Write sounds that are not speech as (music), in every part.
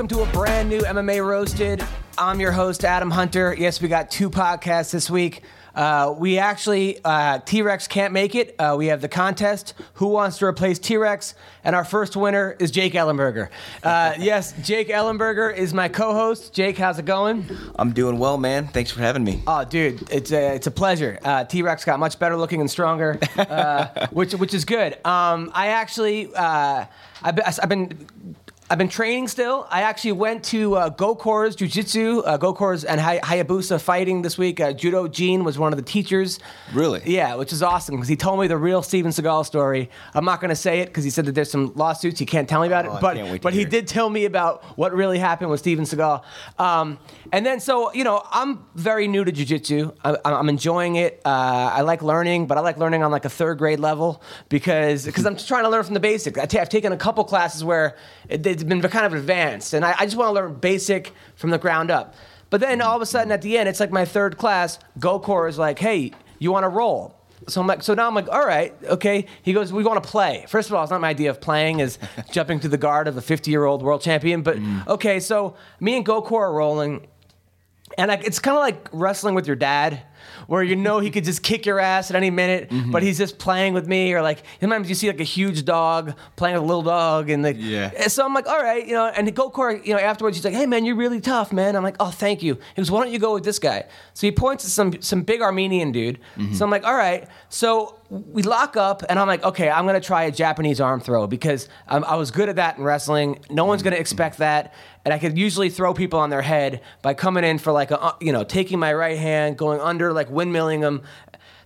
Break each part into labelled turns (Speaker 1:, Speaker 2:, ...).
Speaker 1: welcome to a brand new MMA Roasted. I'm your host, Adam Hunter. Yes, we got two podcasts this week. Uh, we actually, uh, T Rex can't make it. Uh, we have the contest Who Wants to Replace T Rex? And our first winner is Jake Ellenberger. Uh, (laughs) yes, Jake Ellenberger is my co host. Jake, how's it going?
Speaker 2: I'm doing well, man. Thanks for having me.
Speaker 1: Oh, dude, it's a, it's a pleasure. Uh, T Rex got much better looking and stronger, uh, (laughs) which, which is good. Um, I actually, uh, I've, been- I've been training still. I actually went to uh, Gokor's Jiu Jitsu, uh, Gokor's and Hay- Hayabusa fighting this week. Uh, Judo Gene was one of the teachers.
Speaker 2: Really?
Speaker 1: Yeah, which is awesome because he told me the real Steven Seagal story. I'm not going to say it because he said that there's some lawsuits. He can't tell me about
Speaker 2: Oh,
Speaker 1: it. But,
Speaker 2: can't wait to
Speaker 1: but he
Speaker 2: it.
Speaker 1: did tell me about what really happened with Steven Seagal. Um, and then, so, you know, I'm very new to Jiu Jitsu. I'm enjoying it. Uh, I like learning, but I like learning on like a third grade level because because I'm just trying to learn from the basics. I ta- I've taken a couple classes where it, it's been kind of advanced, and I, I just want to learn basic from the ground up. But then all of a sudden at the end, it's like my third class. Gokor is like, hey, you want to roll? So I'm like, so now I'm like, all right, okay. He goes, we want to play. First of all, it's not my idea of playing is (laughs) jumping to the guard of a 50 year old world champion. But mm. okay, so me and Gokor are rolling, and I, it's kind of like wrestling with your dad, where you know he could just kick your ass at any minute, but mm-hmm. he's just playing with me. Or like sometimes you see like a huge dog playing with a little dog, and like
Speaker 2: Yeah.
Speaker 1: and so I'm like, all right, you know. And Gokor, you know, afterwards he's like, hey man, you're really tough, man. I'm like, oh, thank you. He goes, why don't you go with this guy? So he points to some some big Armenian dude. Mm-hmm. So I'm like, all right. So we lock up, and I'm like, okay, I'm gonna try a Japanese arm throw because um, I was good at that in wrestling. No one's gonna expect that, and I could usually throw people on their head by coming in for like a, uh, you know, taking my right hand, going under, like windmilling them.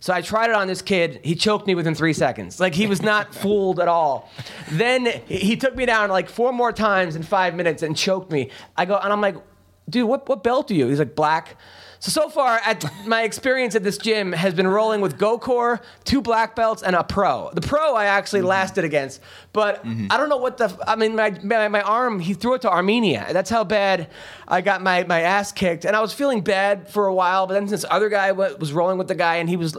Speaker 1: So I tried it on this kid. He choked me within three seconds. Like he was not (laughs) fooled at all. Then he he took me down like four more times in five minutes and choked me. I go and I'm like, dude, what what belt do you? He's like black. So so far, at my experience at this gym has been rolling with Gokor, two black belts, and a pro. The pro I actually mm-hmm. lasted against, but mm-hmm. I don't know what the. I mean, my, my my arm he threw it to Armenia. That's how bad I got my my ass kicked, and I was feeling bad for a while. But then this other guy wa- was rolling with the guy, and he was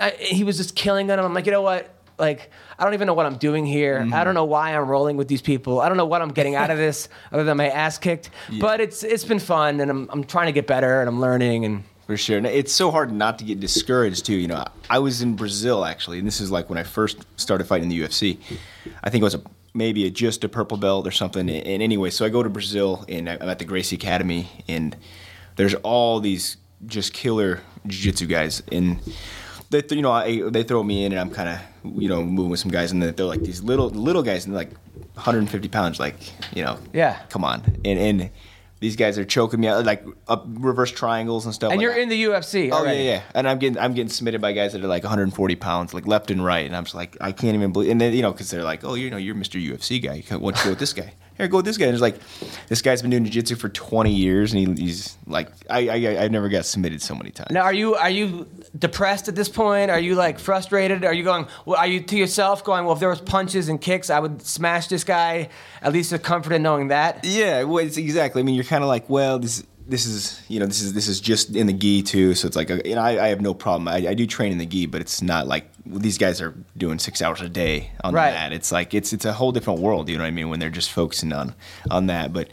Speaker 1: I, he was just killing him. I'm like, you know what? Like, I don't even know what I'm doing here. I don't mm-hmm. know why I'm rolling with these people. I don't know what I'm getting out of (laughs) this other than my ass kicked. But it's it's been fun, and I'm I'm trying to get better, and I'm learning, and
Speaker 2: For sure. And it's so hard not to get discouraged too. You know, I was in Brazil actually, and this is like when I first started fighting in the UFC. I think it was a, maybe a, just a purple belt or something. And anyway, so I go to Brazil and I'm at the Gracie Academy, and there's all these just killer jiu-jitsu guys and. They, th- you know, I, they throw me in, and I'm kind of, you know, moving with some guys, and they're like these little, little guys, and like 150 pounds, like, you know,
Speaker 1: Yeah.
Speaker 2: come on, and and these guys are choking me out, like up reverse triangles and stuff.
Speaker 1: and
Speaker 2: like
Speaker 1: you're
Speaker 2: that.
Speaker 1: in the UFC.
Speaker 2: Oh
Speaker 1: already.
Speaker 2: yeah, yeah, and I'm getting I'm getting submitted by guys that are like 140 pounds, like left and right, and I'm just like I can't even believe. And then you know, because they're like, oh, you know, you're Mr. UFC guy. Why don't you go with this guy? (laughs) Here, go with this guy. And it's like, this guy's been doing jiu-jitsu for 20 years, and he, he's like, I, I I've never got submitted so many times.
Speaker 1: Now, are you are you depressed at this point? Are you like frustrated? Are you going? Well, are you to yourself going? Well, if there was punches and kicks, I would smash this guy. At least with comfort in knowing that.
Speaker 2: Yeah, well, it's exactly. I mean, you're kind of like, well, this this is you know this is this is just in the gi too, so it's like uh, you know I, I have no problem. I, I do train in the gi, but it's not like these guys are doing six hours a day on
Speaker 1: Right.
Speaker 2: that. It's like it's it's a whole different world. You know what I mean? When they're just focusing on on that, but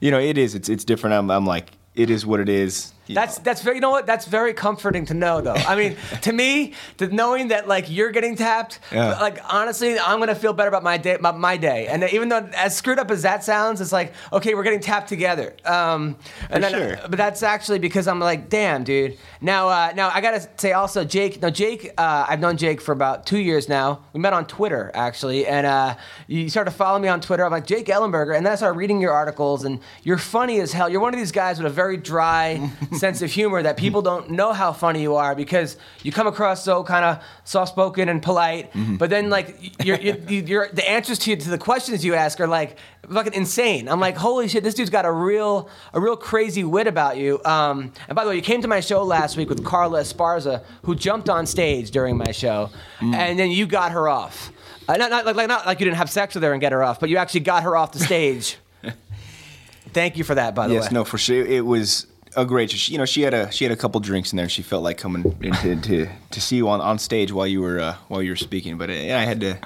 Speaker 2: you know it is. It's it's different. I'm I'm like it is what it is.
Speaker 1: That's
Speaker 2: know.
Speaker 1: that's very you know what that's very comforting to know though. I mean, (laughs) to me, to knowing that like you're getting tapped,
Speaker 2: Yeah.
Speaker 1: like honestly, I'm gonna feel better about my day, my, my day. And even though as screwed up as that sounds, it's like okay, we're getting tapped together. Um, and
Speaker 2: For
Speaker 1: then,
Speaker 2: sure.
Speaker 1: but that's actually because I'm like, damn, dude. Now, uh, now I gotta say also, Jake. No, Jake. Uh, I've known Jake for about two years now. We met on Twitter actually, and uh, you started to follow me on Twitter. I'm like Jake Ellenberger, and then I started reading your articles, and you're funny as hell. You're one of these guys with a very dry (laughs) (laughs) sense of humor that people don't know how funny you are because you come across so kind of soft spoken and polite, but then like you're, you're, you're the answers to to the questions you ask are like fucking insane. I'm like, holy shit, this dude's got a real a real crazy wit about you. Um, and by the way, you came to my show last week with Carla Esparza, who jumped on stage during my show, and then you got her off. Uh, not, not like, like not like you didn't have sex with her and get her off, but you actually got her off the stage. (laughs) Thank you for that, by the
Speaker 2: yes,
Speaker 1: way.
Speaker 2: no, for sure. It was a great. She, you know, she had a she had a couple drinks in there. She felt like coming into to, to to see you on, on stage while you were uh, while you were speaking. But uh, yeah, I had to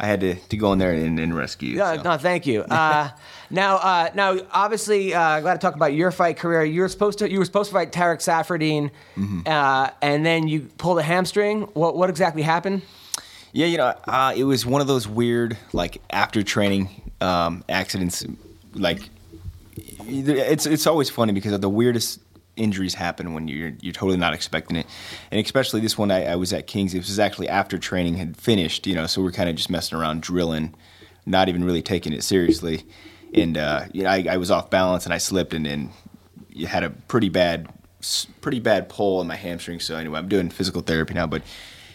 Speaker 2: I had to, to go in there and, and rescue.
Speaker 1: No,
Speaker 2: so.
Speaker 1: no, thank you. (laughs) Uh, now, uh, now, obviously, uh, I got to talk about your fight career. You were supposed to, you were supposed to fight Tarec Saffiedine,
Speaker 2: Mm-hmm.
Speaker 1: uh, and then you pulled a hamstring. What, what exactly happened?
Speaker 2: Yeah, you know, uh, it was one of those weird, like after training um, accidents. Like, it's it's always funny because the weirdest injuries happen when you're you're totally not expecting it, and especially this one. I, I was at Kings. This was actually after training had finished. You know, so we're kind of just messing around, drilling, not even really taking it seriously, and uh, you know, I, I was off balance and I slipped and you had a pretty bad pretty bad pull in my hamstring. So anyway, I'm doing physical therapy now, but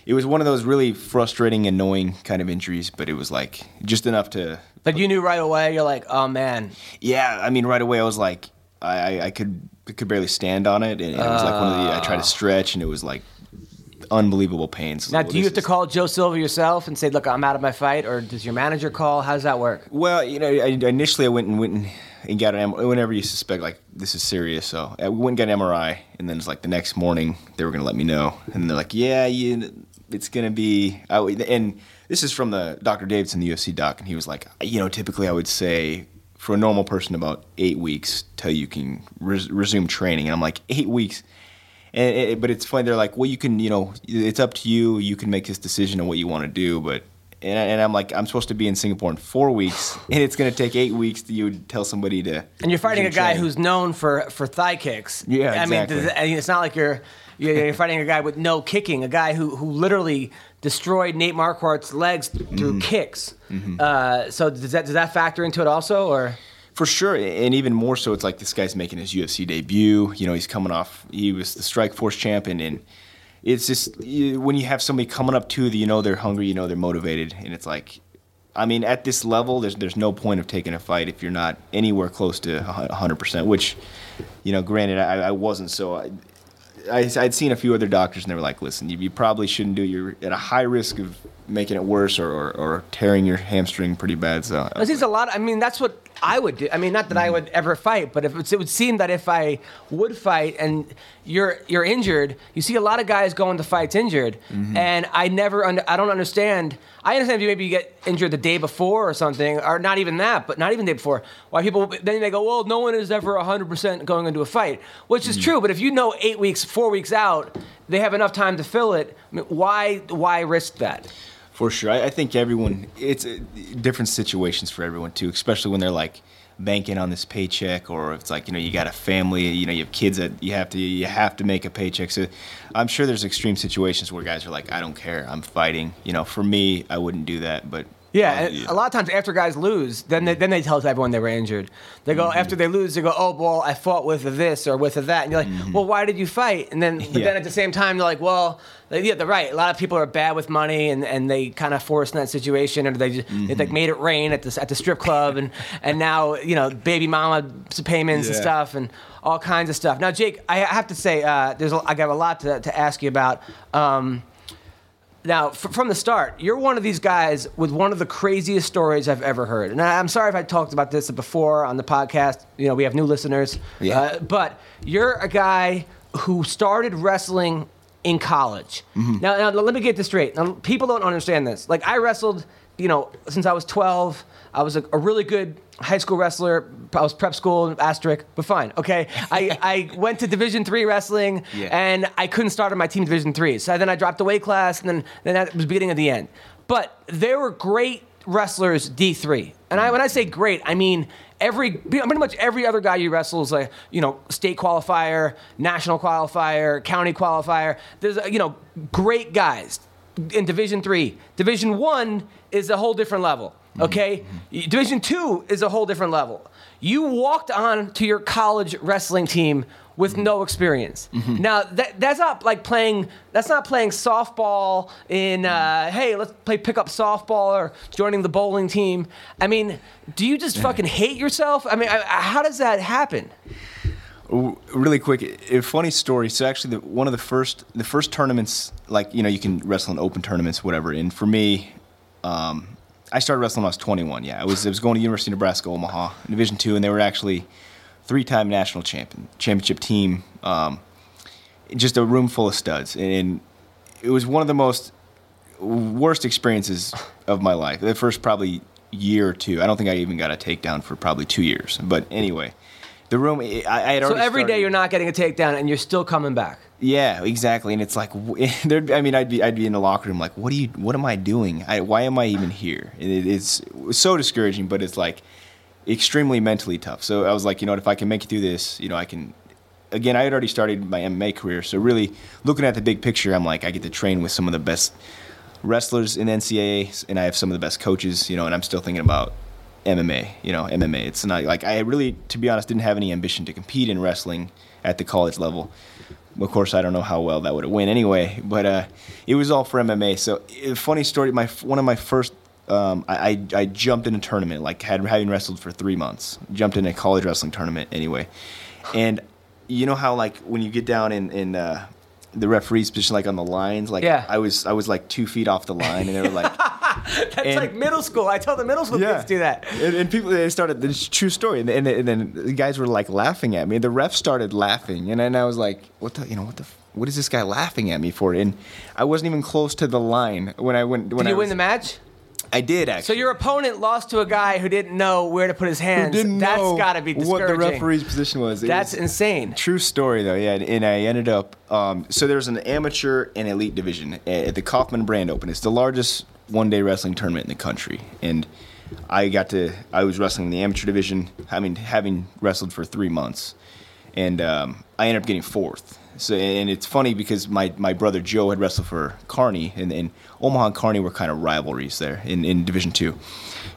Speaker 2: it was one of those really frustrating, annoying kind of injuries. But it was like just enough to.
Speaker 1: But you knew right away. You're like, oh man.
Speaker 2: Yeah, I mean, right away I was like, I, I could I could barely stand on it, and, it was like one of the. I tried to ah. stretch, and it was like unbelievable pain. So
Speaker 1: Now,
Speaker 2: like, well,
Speaker 1: do you have to call Joe Silva yourself and say, look, I'm out of my fight, or does your manager call? How does that work?
Speaker 2: Well, you know, I, initially I went and went and, and got an M- whenever you suspect like this is serious. So uh, I went and got an MRI, and then it's like the next morning they were gonna let me know, and they're like, yeah, you, it's gonna be. I, and this is from the Dr. Davidson, the UFC doc, and he was like, you know, typically I would say for a normal person about eight weeks till you can res- resume training, and I'm like eight weeks. And it, but it's funny. They're like, well, you can, you know, it's up to you. You can make this decision on what you want to do. But and, and I'm like, I'm supposed to be in Singapore in four weeks, (laughs) and it's going to take eight weeks to you would tell somebody to.
Speaker 1: And you're fighting a guy
Speaker 2: training.
Speaker 1: who's known for for thigh kicks.
Speaker 2: Yeah,
Speaker 1: I mean,
Speaker 2: exactly.
Speaker 1: does- I mean, it's not like you're you're you're fighting a guy with no kicking, a guy who who literally destroyed Nate Marquardt's legs
Speaker 2: Mm-hmm.
Speaker 1: through kicks. Uh, so does that does that factor into it also, or?
Speaker 2: For sure, and even more so, it's like this guy's making his UFC debut. You know, he's coming off. He was the Strikeforce champion, and it's just when you have somebody coming up to you, you know they're hungry, you know they're motivated, and it's like, I mean, at this level, there's there's no point of taking a fight if you're not anywhere close to 100 percent. Which, you know, granted, I, I wasn't. So I, I, I'd seen a few other doctors, and they were like, "Listen, you, you probably shouldn't do. it. You're at a high risk of making it worse or, or, or tearing your hamstring pretty bad." So
Speaker 1: It seems a lot. I mean, that's what I would do. I mean, not that I would ever fight, but if it's, it would seem that if I would fight and you're you're injured, you see a lot of guys going to fights injured, mm-hmm. and I never, under, I don't understand. I understand if you maybe get injured the day before or something, or not even that, but not even the day before. Why people then they go, well, no one is ever 100 percent going into a fight, which is mm. true. But if you know eight weeks, four weeks out, they have enough time to fill it. I mean, why why risk that?
Speaker 2: For sure, I, I think everyone. It's uh, different situations for everyone too, especially when they're like banking on this paycheck, or it's like you know you got a family, you know you have kids that you have to you have to make a paycheck. So I'm sure there's extreme situations where guys are like, I don't care, I'm fighting. You know, for me, I wouldn't do that, but
Speaker 1: Yeah,
Speaker 2: uh,
Speaker 1: and a lot of times after guys lose, then they, then they tell everyone they were injured. They
Speaker 2: Mm-hmm.
Speaker 1: go after they lose, they go, "Oh, well, I fought with this or with that," and you're like, "Well, why did you fight?" And then, but
Speaker 2: Mm-hmm. Yeah.
Speaker 1: then at the same time, they're like, "Well, yeah, they're right. A lot of people are bad with money, and, and they kind of forced in that situation, or they just they
Speaker 2: Mm-hmm.
Speaker 1: like made it rain at the at the strip club, and and now you know, baby mama payments and stuff, and all kinds of stuff. Now, Jake, I have to say, uh, there's a, I got a lot to, to ask you about. Um, now, f- from the start, you're one of these guys with one of the craziest stories I've ever heard. And I- I'm sorry if I talked about this before on the podcast. You know, we have new listeners.
Speaker 2: Yeah.
Speaker 1: Uh, but you're a guy who started wrestling in college. Now, now, let me get this straight. Now, people don't understand this. Like, I wrestled, you know, since I was 12. I was a, a really good high school wrestler. I was prep school, asterisk, but fine. Okay. I, (laughs) I went to Division three wrestling
Speaker 2: Yeah.
Speaker 1: and I couldn't start on my team Division three. So then I dropped the weight class, and then then that was beginning of the end. But there were great wrestlers D three, and I mm. when I say great, I mean every pretty much every other guy you wrestle is like you know state qualifier, national qualifier, county qualifier. There's you know great guys in Division three. Division one is a whole different level. Mm-hmm. Okay, mm-hmm. Division two is a whole different level. You walked on to your college wrestling team with mm-hmm. no experience. Now that that's not like playing. That's not playing softball in. Uh, hey, let's play pickup softball or joining the bowling team. I mean, do you just fucking hate yourself? I mean, I, I- how does that happen?
Speaker 2: Really quick a funny story so actually the, one of the first the first tournaments like you know you can wrestle in open tournaments whatever and for me um, i started wrestling when i was 21 yeah i was, I was going to university of nebraska omaha division two and they were actually three-time national champion championship team um, just a room full of studs and it was one of the most worst experiences of my life. The first probably year or two. I don't think I even got a takedown for probably two years. But anyway, the room. I, I had
Speaker 1: So every day
Speaker 2: started-
Speaker 1: you're not getting a takedown and you're still coming back.
Speaker 2: Yeah, exactly. And it's like. (laughs) I mean, I'd be, I'd be in the locker room like, what do you, what am I doing? I, why am I even here? And it, it's so discouraging, but it's like extremely mentally tough. So I was like, you know what, if I can make it through this, you know, I can. Again, I had already started my MMA career, so really looking at the big picture, I'm like, I get to train with some of the best wrestlers in NCAA, and I have some of the best coaches, you know, and I'm still thinking about MMA, you know, MMA. It's not like I really, to be honest, didn't have any ambition to compete in wrestling at the college level. Of course, I don't know how well that would have went anyway, but uh, it was all for MMA. So, funny story. My one of my first, um, I, I jumped in a tournament, like had having wrestled for three months, jumped in a college wrestling tournament anyway, and you know how like when you get down in in uh, the referee's position, like on the lines, like
Speaker 1: Yeah.
Speaker 2: I was I was like two feet off the line, and they were like. (laughs) (laughs)
Speaker 1: That's
Speaker 2: And-
Speaker 1: like middle school. I tell the middle school kids do that.
Speaker 2: And, and people they started this true story, and, and, and then the guys were like laughing at me. The ref started laughing, and then I was like, "What the? You know what the? What is this guy laughing at me for?" And I wasn't even close to the line when I went. When
Speaker 1: Did
Speaker 2: I
Speaker 1: you win
Speaker 2: was-
Speaker 1: the match?
Speaker 2: I did actually.
Speaker 1: So your opponent lost to a guy who didn't know where to put his hands.
Speaker 2: Who didn't
Speaker 1: That's
Speaker 2: know
Speaker 1: got to be
Speaker 2: what the referee's position was. It
Speaker 1: That's
Speaker 2: was-
Speaker 1: insane.
Speaker 2: True story though, yeah. And I ended up. Um, so there's an amateur and elite division at the Kaufman Brand Open. It's the largest one-day wrestling tournament in the country, and I got to. I was wrestling in the amateur division. I mean, having wrestled for three months, and um, I ended up getting fourth. So and it's funny because my, my brother Joe had wrestled for Kearney, and, and Omaha and Kearney were kind of rivalries there in, in Division Two.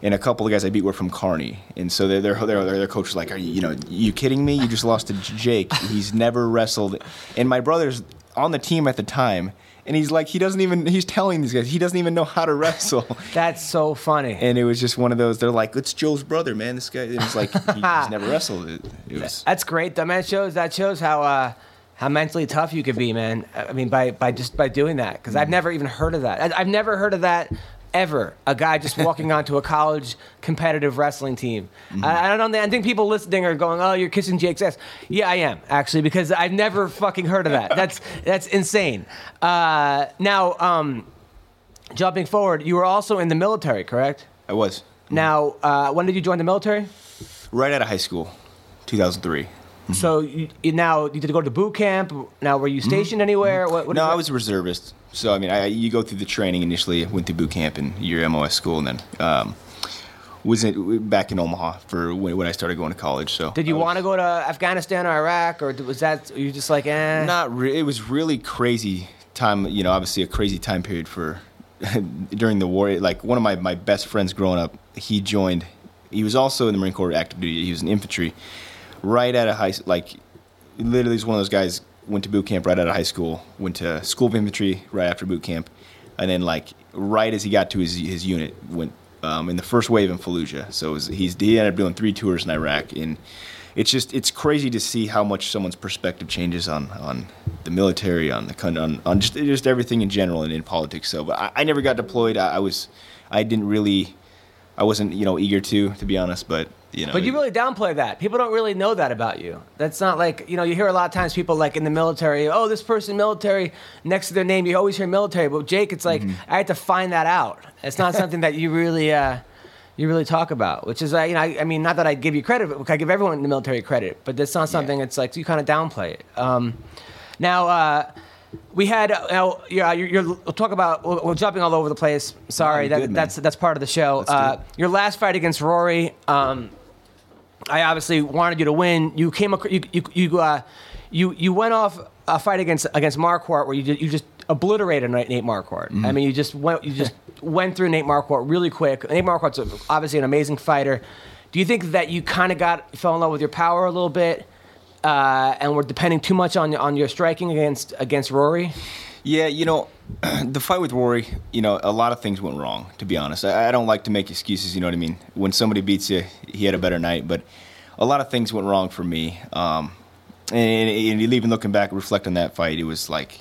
Speaker 2: And a couple of guys I beat were from Kearney, and so their their their, their coach was like, "Are you you know you kidding me? You just lost to Jake. He's never wrestled." And my brother's on the team at the time, and he's like, he doesn't even he's telling these guys he doesn't even know how to wrestle. (laughs)
Speaker 1: That's so funny.
Speaker 2: And it was just one of those. They're like, "It's Joe's brother, man. This guy." And it's like he, he's (laughs) never wrestled. It, it was.
Speaker 1: That's great. That man shows that shows how uh, how mentally tough you could be, man. I mean, by by just by doing that, because
Speaker 2: Mm.
Speaker 1: I've never even heard of that. I, I've never heard of that ever. A guy just walking onto a college competitive wrestling team.
Speaker 2: Mm-hmm.
Speaker 1: I, I don't know. I think people listening are going, "Oh, you're kissing Jake's ass." Yeah, I am actually because I've never fucking heard of that. That's that's insane. Uh, now, um, jumping forward, you were also in the military, correct?
Speaker 2: I was
Speaker 1: Now, uh, when did you join the military?
Speaker 2: right out of high school, 2003.
Speaker 1: So you, you now you did go to boot camp. Now were you stationed anywhere? What, what
Speaker 2: no, I was a reservist. So I mean, I, you go through the training initially, went through boot camp and your MOS school, and then um, was in, back in Omaha for when, when I started going to college. So
Speaker 1: Did you want to go to Afghanistan or Iraq, or was that you just like eh?
Speaker 2: Not re- it was really crazy time. You know, obviously a crazy time period for (laughs) during the war. Like one of my, my best friends growing up, he joined. He was also in the Marine Corps active duty. He was in infantry, right out of high. Like literally, he's one of those guys. Went to boot camp right out of high school. Went to school of infantry right after boot camp, and then like right as he got to his his unit, went um, in the first wave in Fallujah. So was, he's he ended up doing three tours in Iraq, and it's just it's crazy to see how much someone's perspective changes on on the military, on the country, on, on just just everything in general and in politics. So, but I, I never got deployed. I, I was I didn't really I wasn't you know eager to to be honest, but you know.
Speaker 1: But you really downplay that. People don't really know that about you. That's not like you know. You hear a lot of times people like in the military. Oh, this person military next to their name. You always hear military. But Jake, it's like
Speaker 2: Mm-hmm.
Speaker 1: I had to find that out. It's not something that you really. Uh, you really talk about, which is, uh, you know, I, I mean, not that I give you credit, but I give everyone in the military credit, but that's not something. It's like you kind of downplay it. Um, now, uh, we had, uh, now, yeah, you're, you're, we'll talk about, we're, we're jumping all over the place. Sorry, that,
Speaker 2: good,
Speaker 1: that's that's part of the show. Uh, your last fight against Rory, um, I obviously wanted you to win. You came, ac- you you you uh, you you went off a fight against against Marquardt where you did, you just obliterated Nate Nate Marquardt.
Speaker 2: Mm-hmm.
Speaker 1: I mean, you just went you just (laughs) went through Nate Marquardt really quick. Nate Marquardt's obviously an amazing fighter. Do you think that you kind of got fell in love with your power a little bit, uh, and were depending too much on on your striking against against Rory?
Speaker 2: Yeah, you know, (clears throat) the fight with Rory, you know, a lot of things went wrong, to be honest. I, I don't like to make excuses, you know what I mean? When somebody beats you, he had a better night, but a lot of things went wrong for me. Um, and, and even looking back, reflect on that fight, it was like,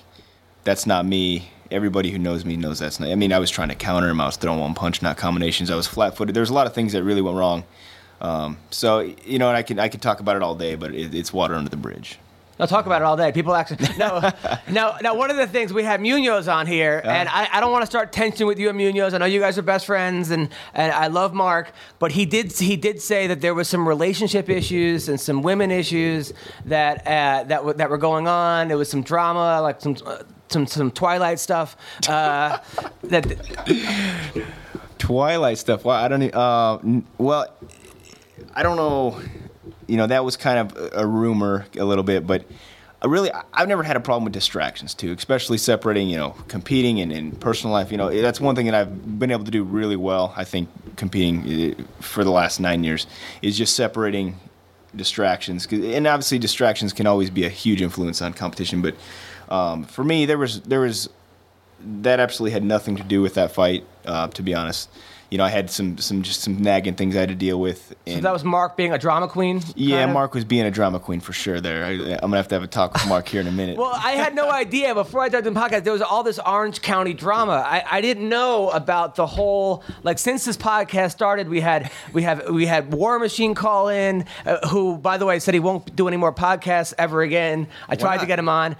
Speaker 2: that's not me. Everybody who knows me knows that's not. I mean, I was trying to counter him. I was throwing one punch, not combinations. I was flat footed. There's a lot of things that really went wrong. Um, so, you know, I could, I could talk about it all day, but it, it's water under the bridge.
Speaker 1: I'll talk about it all day. People actually no, (laughs) no, now one of the things we had Munoz on here, and I, I don't want to start tension with you and Munoz. I know you guys are best friends, and, and I love Mark, but he did he did say that there was some relationship issues and some women issues that uh, that w- that were going on. There was some drama, like some. Uh, some, some Twilight stuff. Uh, (laughs) that
Speaker 2: Twilight stuff. Well, I don't. Uh, n- well, I don't know. You know, that was kind of a- rumor a little bit, but I really, I've never had a problem with distractions too, especially separating, you know, competing and, and personal life. You know, that's one thing that I've been able to do really well. I think competing uh, for the last nine years is just separating distractions, and obviously distractions can always be a huge influence on competition. But um, for me, there was there was that absolutely had nothing to do with that fight. Uh, to be honest, you know, I had some some just some nagging things I had to deal with.
Speaker 1: so that was Mark being a drama queen.
Speaker 2: yeah? Mark was being a drama queen for sure. There, I, I'm gonna have to have a talk with Mark here in a minute.
Speaker 1: Well, I had no (laughs) idea before I started the podcast. There was all this Orange County drama. I, I didn't know about the whole like since this podcast started. We had we have we had War Machine call in, uh, who by the way said he won't do any more podcasts ever again. I tried to get him on.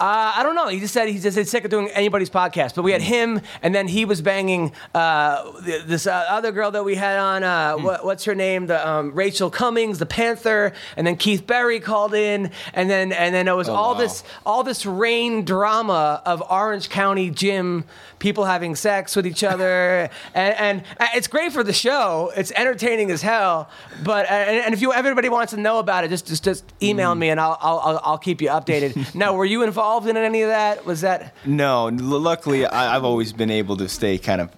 Speaker 1: Uh, I don't know. He just said he just said sick of doing anybody's podcast. But we had him, and then he was banging uh, th- this uh, other girl that we had on. Uh,
Speaker 2: Hmm.
Speaker 1: what, what's her name? The um, Rachel Cummings, the Panther, and then Keith Berry called in, and then and then it was
Speaker 2: Oh,
Speaker 1: all
Speaker 2: wow.
Speaker 1: this all this Reign drama of Orange County gym people having sex with each other, (laughs) and, and it's great for the show. It's entertaining as hell. But and, and if you everybody wants to know about it, just just, just email
Speaker 2: Mm.
Speaker 1: me and I'll, I'll I'll keep you updated. (laughs) now, were you involved in any of that? Was that
Speaker 2: no, luckily I, I've always been able to stay kind of,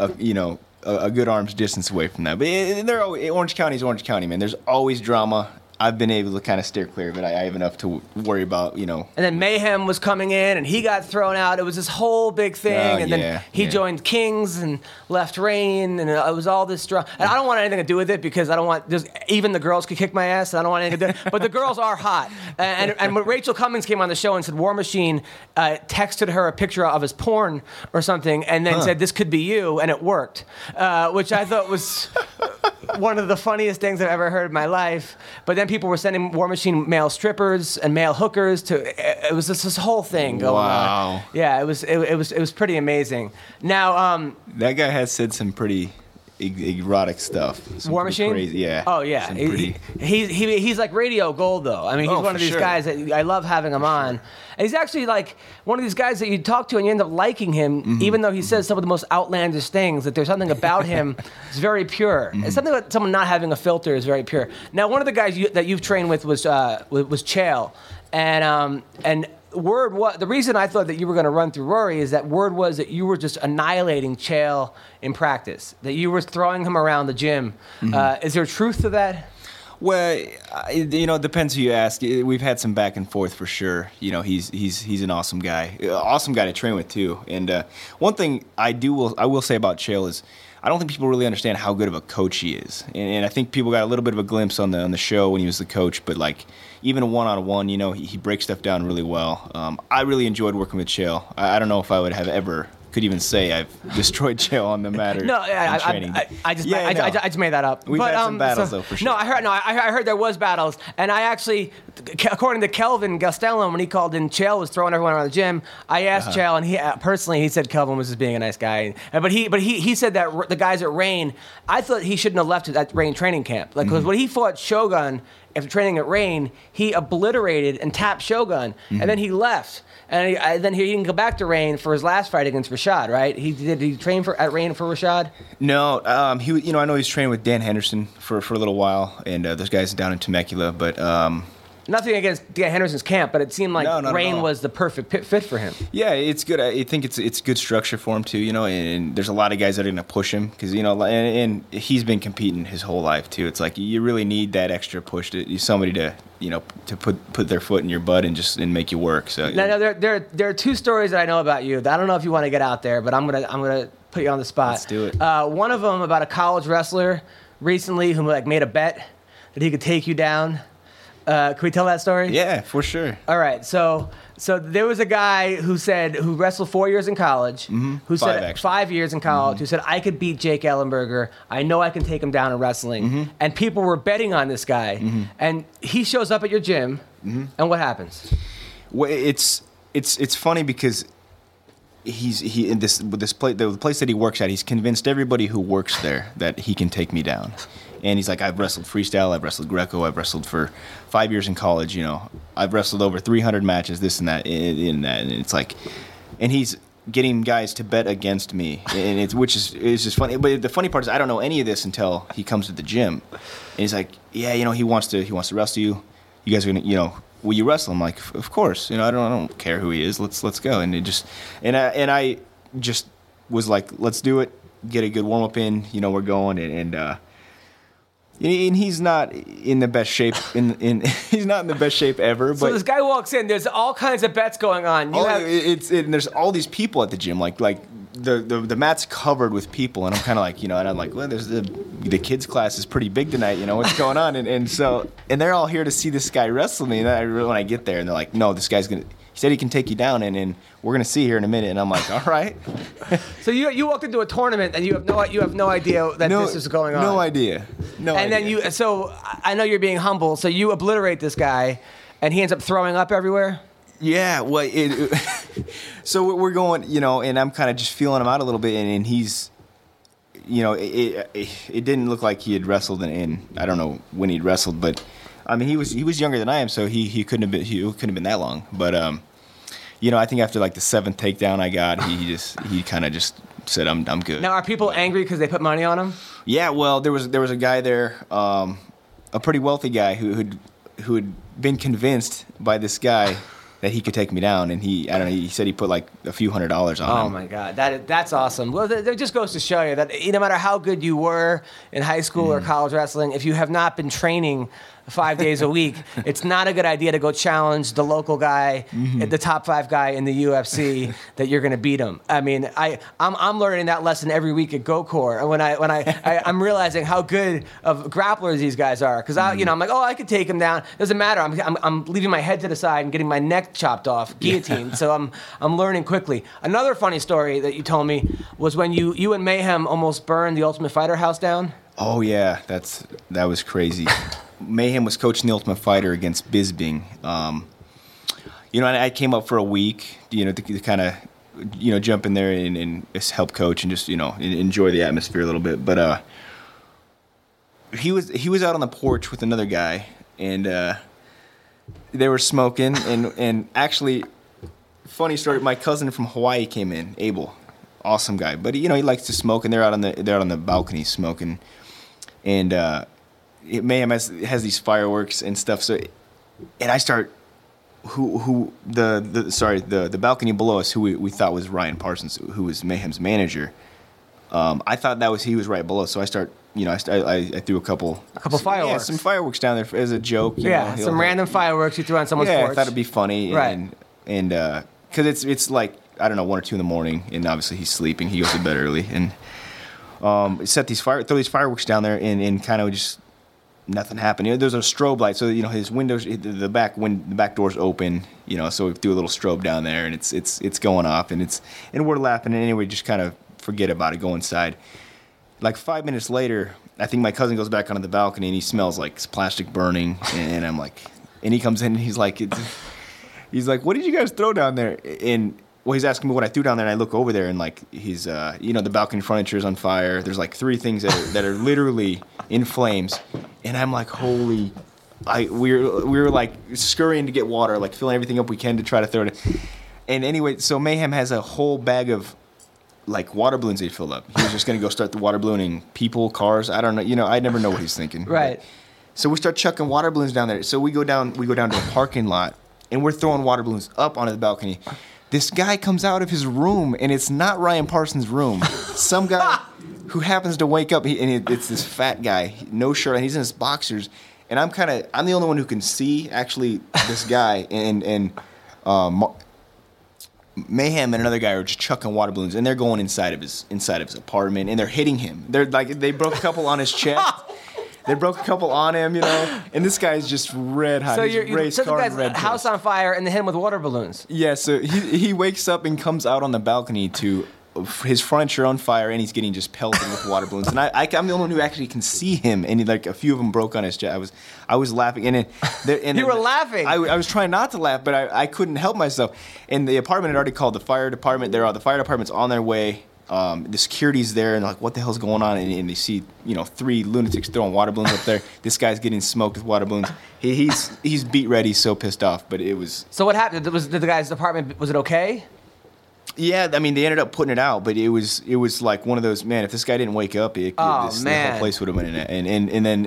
Speaker 2: uh, you know, a, a good arm's distance away from that. But it, they're always, Orange County is Orange County, man. There's always drama. I've been able to kind of steer clear of it. I, I have enough to worry about, you know.
Speaker 1: And then Mayhem was coming in, and he got thrown out. It was this whole big thing.
Speaker 2: Oh,
Speaker 1: and then he
Speaker 2: yeah.
Speaker 1: joined Kings and left Reign, and it was all this drama. And I don't want anything to do with it because I don't want. Just, even the girls could kick my ass. And I don't want anything to do. But the girls are hot. And, and, and when Rachel Cummings came on the show and said War Machine uh, texted her a picture of his porn or something, and then said this could be you, and it worked, uh, which I thought was. One of the funniest things I've ever heard in my life. But then people were sending War Machine male strippers and male hookers to. It was just this whole thing going
Speaker 2: Wow.
Speaker 1: on. Yeah, it was it, it was it was pretty amazing. Now, um,
Speaker 2: That guy has said some pretty erotic stuff. Some
Speaker 1: War Machine.
Speaker 2: Crazy, yeah.
Speaker 1: Oh yeah.
Speaker 2: Some
Speaker 1: He-
Speaker 2: pretty-
Speaker 1: he, he, he's like radio gold though. I mean, he's
Speaker 2: Oh,
Speaker 1: one of these
Speaker 2: sure.
Speaker 1: guys that I love having him on. And he's actually like one of these guys that you talk to and you end up liking him,
Speaker 2: Mm-hmm.
Speaker 1: even though he says some of the most outlandish things. That there's something about him (laughs) that's very pure.
Speaker 2: Mm-hmm.
Speaker 1: It's something about someone not having a filter is very pure. Now, one of the guys you, that you've trained with was uh, was, was Chael, and um, and word what the reason I thought that you were going to run through Rory is that word was that you were just annihilating Chael in practice. That you were throwing him around the gym.
Speaker 2: Mm-hmm.
Speaker 1: Uh, is there truth to that?
Speaker 2: Well, you know, it depends who you ask. We've had some back and forth for sure. You know, he's he's he's an awesome guy, Uh, awesome guy to train with too. And uh, one thing I do will I will say about Chael is I don't think people really understand how good of a coach he is. And, and I think people got a little bit of a glimpse on the on the show when he was the coach. But like even a one on one, you know, he, he breaks stuff down really well. Um, I really enjoyed working with Chael. I, I don't know if I would have ever could even say I've (laughs) destroyed Chael on the matter.
Speaker 1: No, I, I. I, I just,
Speaker 2: Yeah,
Speaker 1: I, I,
Speaker 2: no.
Speaker 1: I just made that up.
Speaker 2: We've
Speaker 1: but,
Speaker 2: had some
Speaker 1: um,
Speaker 2: battles,
Speaker 1: so-
Speaker 2: though, for sure. No.
Speaker 1: I heard, no, I, I heard there was battles, and I actually, according to Kelvin Gastelum, when he called in, Chael was throwing everyone around the gym. I asked
Speaker 2: Uh-huh.
Speaker 1: Chael, and he uh, personally he said Kelvin was just being a nice guy, but he, but he, he said that the guys at Reign, I thought he shouldn't have left at Reign training camp, like because
Speaker 2: Mm-hmm.
Speaker 1: when he fought Shogun after training at Reign, he obliterated and tapped Shogun,
Speaker 2: Mm-hmm.
Speaker 1: and then he left. And he, I, then he didn't go back to Reign for his last fight against Rashad, right? He did he train for at Reign for Rashad?
Speaker 2: No, um, he you know I know he's training with Dan Henderson for, for a little while, and uh, those guys down in Temecula. But um,
Speaker 1: Nothing against Dan Henderson's camp, but it seemed like
Speaker 2: No, Reign
Speaker 1: was the perfect pit fit for him.
Speaker 2: yeah, it's good. I think it's it's good structure for him too. You know, and, and there's a lot of guys that are going to push him because you know, and, and he's been competing his whole life too. It's like you really need that extra push to somebody to you know to put put their foot in your butt and just and make you work. So
Speaker 1: Now, now there, there, there are two stories that I know about you. That I don't know if you want to get out there, but I'm gonna, I'm gonna put you on the spot.
Speaker 2: Let's do it.
Speaker 1: Uh, one of them about a college wrestler recently who like made a bet that he could take you down. Uh, can we tell that story?
Speaker 2: Yeah, for sure.
Speaker 1: All right, so so there was a guy who said who wrestled four years in college, who
Speaker 2: Mm-hmm. Five,
Speaker 1: said
Speaker 2: actually. Mm-hmm.
Speaker 1: five years in college, who said I could beat Jake Ellenberger. I know I can take him down in wrestling,
Speaker 2: Mm-hmm.
Speaker 1: and people were betting on this guy. And he shows up at your gym,
Speaker 2: Mm-hmm.
Speaker 1: and what happens?
Speaker 2: Well, it's it's it's funny because he's he in this with this place the place that he works at. He's convinced everybody who works there that he can take me down, and he's like, I've wrestled freestyle, I've wrestled Greco, I've wrestled for five years in college. You know, I've wrestled over 300 matches, this and that, in that, and it's like, and he's getting guys to bet against me, and it's which is is just funny. But the funny part is, I don't know any of this until he comes to the gym, and he's like, yeah, you know, he wants to he wants to wrestle you. You guys are gonna, you know, will you wrestle? I'm like, of course. You know, I don't, I don't care who he is. Let's let's go. And it just, and I and I just was like, let's do it. Get a good warm up in. You know, we're going, and, and uh, and he's not in the best shape. (laughs) In in (laughs) he's not in the best shape ever.
Speaker 1: So this guy walks in. There's all kinds of bets going on. You
Speaker 2: Oh,
Speaker 1: have,
Speaker 2: it's it, and there's all these people at the gym, like like the the, the mat's covered with people, and I'm kind of like you know, and I'm like, well, there's the the kids class is pretty big tonight, you know, what's going on? And and so and they're all here to see this guy wrestle me, and I when I get there, and they're like, no, this guy's gonna. He said he can take you down, and, and we're gonna see here in a minute. And I'm like, all right, (laughs)
Speaker 1: so you you walked into a tournament and you have no you have no idea that
Speaker 2: no,
Speaker 1: this is going on.
Speaker 2: no idea, no.
Speaker 1: And then you so I know you're being humble. So you obliterate this guy, and he ends up throwing up everywhere.
Speaker 2: Yeah, well, it, (laughs) so we're going, you know, and I'm kind of just feeling him out a little bit, and, and he's, you know, it, it, it didn't look like he had wrestled in, in. I don't know when he'd wrestled, but I mean, he was he was younger than I am, so he, he couldn't have been he couldn't have been that long. But um, you know, I think after like the seventh takedown I got, he, he just he kind of just said, "I'm I'm good."
Speaker 1: Now are people angry because they put money on him?
Speaker 2: Yeah, well, there was there was a guy there, um, a pretty wealthy guy who who'd who had been convinced by this guy that he could take me down, and he I don't know. He said he put like a few hundred dollars on
Speaker 1: Oh
Speaker 2: him.
Speaker 1: my God, that that's awesome. Well, that, that just goes to show you that no matter how good you were in high school or college wrestling, if you have not been training five days a week, it's not a good idea to go challenge the local guy, mm-hmm. the top five guy in the UFC, (laughs) that you're going to beat him. I mean, I I'm, I'm learning that lesson every week at Gokor, and when I when I, I I'm realizing how good of grapplers these guys are, because I you know I'm like, oh, I could take him down. Doesn't matter. I'm, I'm I'm leaving my head to the side and getting my neck chopped off, guillotined. so I'm I'm learning quickly. Another funny story that you told me was when you you and Mayhem almost burned the Ultimate Fighter house down.
Speaker 2: Oh yeah, that's that was crazy. (laughs) Mayhem was coaching the Ultimate Fighter against Bisping. Um, you know, and I came up for a week, you know, to, to kind of, you know, jump in there and, and help coach and just, you know, enjoy the atmosphere a little bit. But uh, he was he was out on the porch with another guy, and uh, they were smoking. And (laughs) and actually, funny story, my cousin from Hawaii came in, Abel, awesome guy, but you know he likes to smoke, and they're out on the they're out on the balcony smoking, and uh, it, Mayhem has has these fireworks and stuff. So, and I start who who the, the sorry the the balcony below us who we, we thought was Ryan Parsons who was Mayhem's manager. Um, I thought that was he was right below, so I start you know I, I, I threw a couple
Speaker 1: A couple
Speaker 2: some- yeah,
Speaker 1: fireworks.
Speaker 2: some fireworks down there as a joke. you
Speaker 1: Yeah,
Speaker 2: know,
Speaker 1: some random fireworks you threw on someone's
Speaker 2: yeah,
Speaker 1: porch.
Speaker 2: I thought it'd be funny,
Speaker 1: Right.
Speaker 2: and and because it's it's like I don't know one or two in the morning, and obviously he's sleeping. He goes to bed early, and um, set these fire throw these fireworks down there, and, and kind of just nothing happened. You know, there's a strobe light, so you know his windows, the back when the back door's open. You know, so we do a little strobe down there, and it's it's it's going off, and it's and we're laughing, and anyway, just kind of forget about it, go inside. Like five minutes later, I think my cousin goes back onto the balcony, and he smells like plastic burning, (laughs) and I'm like, and he comes in, and he's like, (laughs) he's like, "What did you guys throw down there?" And well, he's asking me what I threw down there, and I look over there, and like he's, uh, you know, the balcony furniture is on fire. There's like three things that are, that are literally in flames, and I'm like, "Holy!" I we were we were like scurrying to get water, like filling everything up we can to try to throw it. In. And anyway, so Mayhem has a whole bag of like water balloons he filled up. He was just gonna go start the water ballooning people, cars. I don't know. You know, I never know what he's thinking.
Speaker 1: Right.
Speaker 2: So we start chucking water balloons down there. So we go down we go down to a parking lot and we're throwing water balloons up onto the balcony. This guy comes out of his room and it's not Ryan Parsons' room. (laughs) Some guy who happens to wake up he, and it's this fat guy, no shirt, and he's in his boxers. And I'm kind of I'm the only one who can see actually this (laughs) guy and and um, Mayhem and another guy are just chucking water balloons, and they're going inside of his inside of his apartment, and they're hitting him. They're like they broke a couple on his chest. (laughs) they broke a couple on him, you know. And this guy's just red hot.
Speaker 1: So
Speaker 2: He's
Speaker 1: you're, you
Speaker 2: race
Speaker 1: set the
Speaker 2: car
Speaker 1: guy's
Speaker 2: red
Speaker 1: house on fire and then hit him with water balloons.
Speaker 2: Yeah, so he he wakes up and comes out on the balcony to his furniture on fire and he's getting just pelted with water balloons. And I, I am the only one who actually can see him. And he, like a few of them broke on his chest. I was I was laughing and, it, there, and (laughs)
Speaker 1: You were laughing.
Speaker 2: I, I was trying not to laugh, but I, I couldn't help myself. And the apartment had already called the fire department. There are the fire department's on their way. Um, the security's there and like, what the hell's going on? And, and they see, you know, three lunatics throwing water balloons up there. (laughs) This guy's getting smoked with water balloons. He, he's he's beat ready, so pissed off. But it was
Speaker 1: So what happened? Was the guy's apartment was it okay?
Speaker 2: Yeah, I mean they ended up putting it out, but it was it was like one of those man. If this guy didn't wake up, it,
Speaker 1: Oh,
Speaker 2: this, the whole place would have been in it. And and and then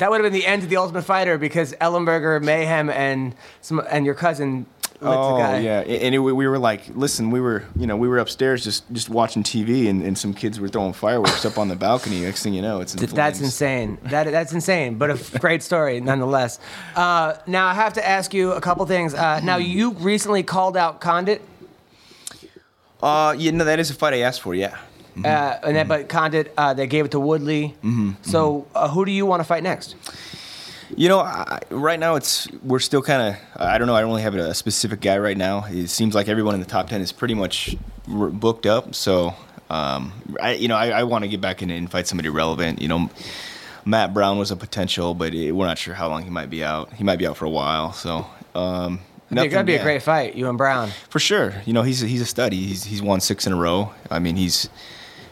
Speaker 1: That would have been the end of the Ultimate Fighter because Ellenberger, Mayhem, and some and your cousin
Speaker 2: oh yeah, and it, we were like, listen, we were you know we were upstairs just just watching TV, and, and some kids were throwing fireworks up on the balcony. Next thing you know, it's in
Speaker 1: Th- That's insane. That that's insane, but a (laughs) great story nonetheless. Uh, now I have to ask you a couple things. Uh, now you recently called out Condit,
Speaker 2: Uh, yeah, no, that is a fight I asked for. Yeah.
Speaker 1: uh, and then but Condit uh, they gave it to Woodley.
Speaker 2: Mm-hmm,
Speaker 1: So uh, who do you want to fight next?
Speaker 2: You know, I, right now it's we're still kind of I don't know. I don't really have a specific guy right now. It seems like everyone in the top ten is pretty much booked up. So, um, I you know I, I want to get back in and fight somebody relevant. You know, Matt Brown was a potential, but it, we're not sure how long he might be out. He might be out for a while. So, um, nothing-
Speaker 1: that'd be a great fight, you and Brown.
Speaker 2: for sure. You know, he's he's a study. He's he's won six in a row. I mean, he's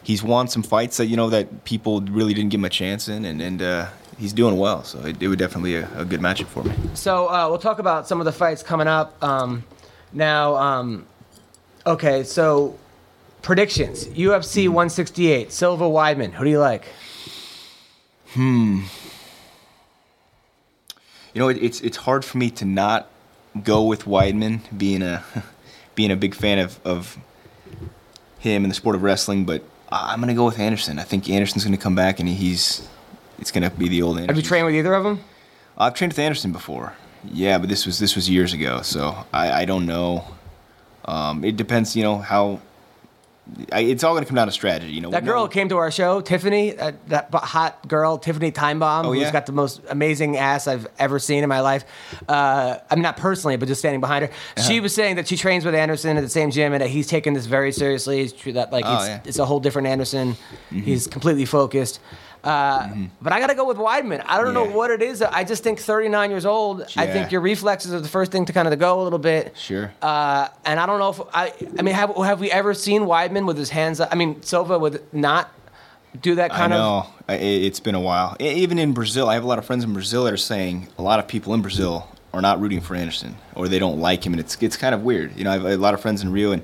Speaker 2: he's won some fights that you know that people really didn't give him a chance in, and and uh, he's doing well. So it, it would definitely be a, a good matchup for me.
Speaker 1: So uh, we'll talk about some of the fights coming up. Um, now, um, okay, so predictions: UFC 168, Silva Weidman. Who do you like? Hmm.
Speaker 2: You know, it, it's it's hard for me to not go with Weidman, being a (laughs) being a big fan of, of him in the sport of wrestling. But I'm gonna go with Anderson. I think Anderson's gonna come back, and he's it's gonna be the old Anderson.
Speaker 1: Have you trained with either of them?
Speaker 2: I've trained with Anderson before. Yeah, but this was this was years ago, so I, I don't know. Um, it depends, you know, how. I, it's all going to come down to strategy, you know.
Speaker 1: That
Speaker 2: No-
Speaker 1: girl came to our show, Tiffany, that, that hot girl, Tiffany Timebomb,
Speaker 2: Oh,
Speaker 1: who's
Speaker 2: yeah?
Speaker 1: got the most amazing ass I've ever seen in my life. Uh, I mean, not personally, but just standing behind her.
Speaker 2: Uh-huh.
Speaker 1: She was saying that she trains with Anderson at the same gym and that he's taking this very seriously. That like
Speaker 2: Oh,
Speaker 1: it's,
Speaker 2: yeah. Mm-hmm.
Speaker 1: it's a whole different Anderson. He's completely focused. Uh, But I got to go with Weidman. I don't know what it is. I just think 39 years old. I think your reflexes are the first thing to kind of go a little bit.
Speaker 2: Sure.
Speaker 1: Uh, and I don't know if I. I mean, have have we ever seen Weidman with his hands? up? I mean, Silva with not do that kind of.
Speaker 2: know. I- it- It's been a while. Even in Brazil, I have a lot of friends in Brazil that are saying a lot of people in Brazil are not rooting for Anderson or they don't like him, and it's it's kind of weird. You know, I have a lot of friends in Rio and,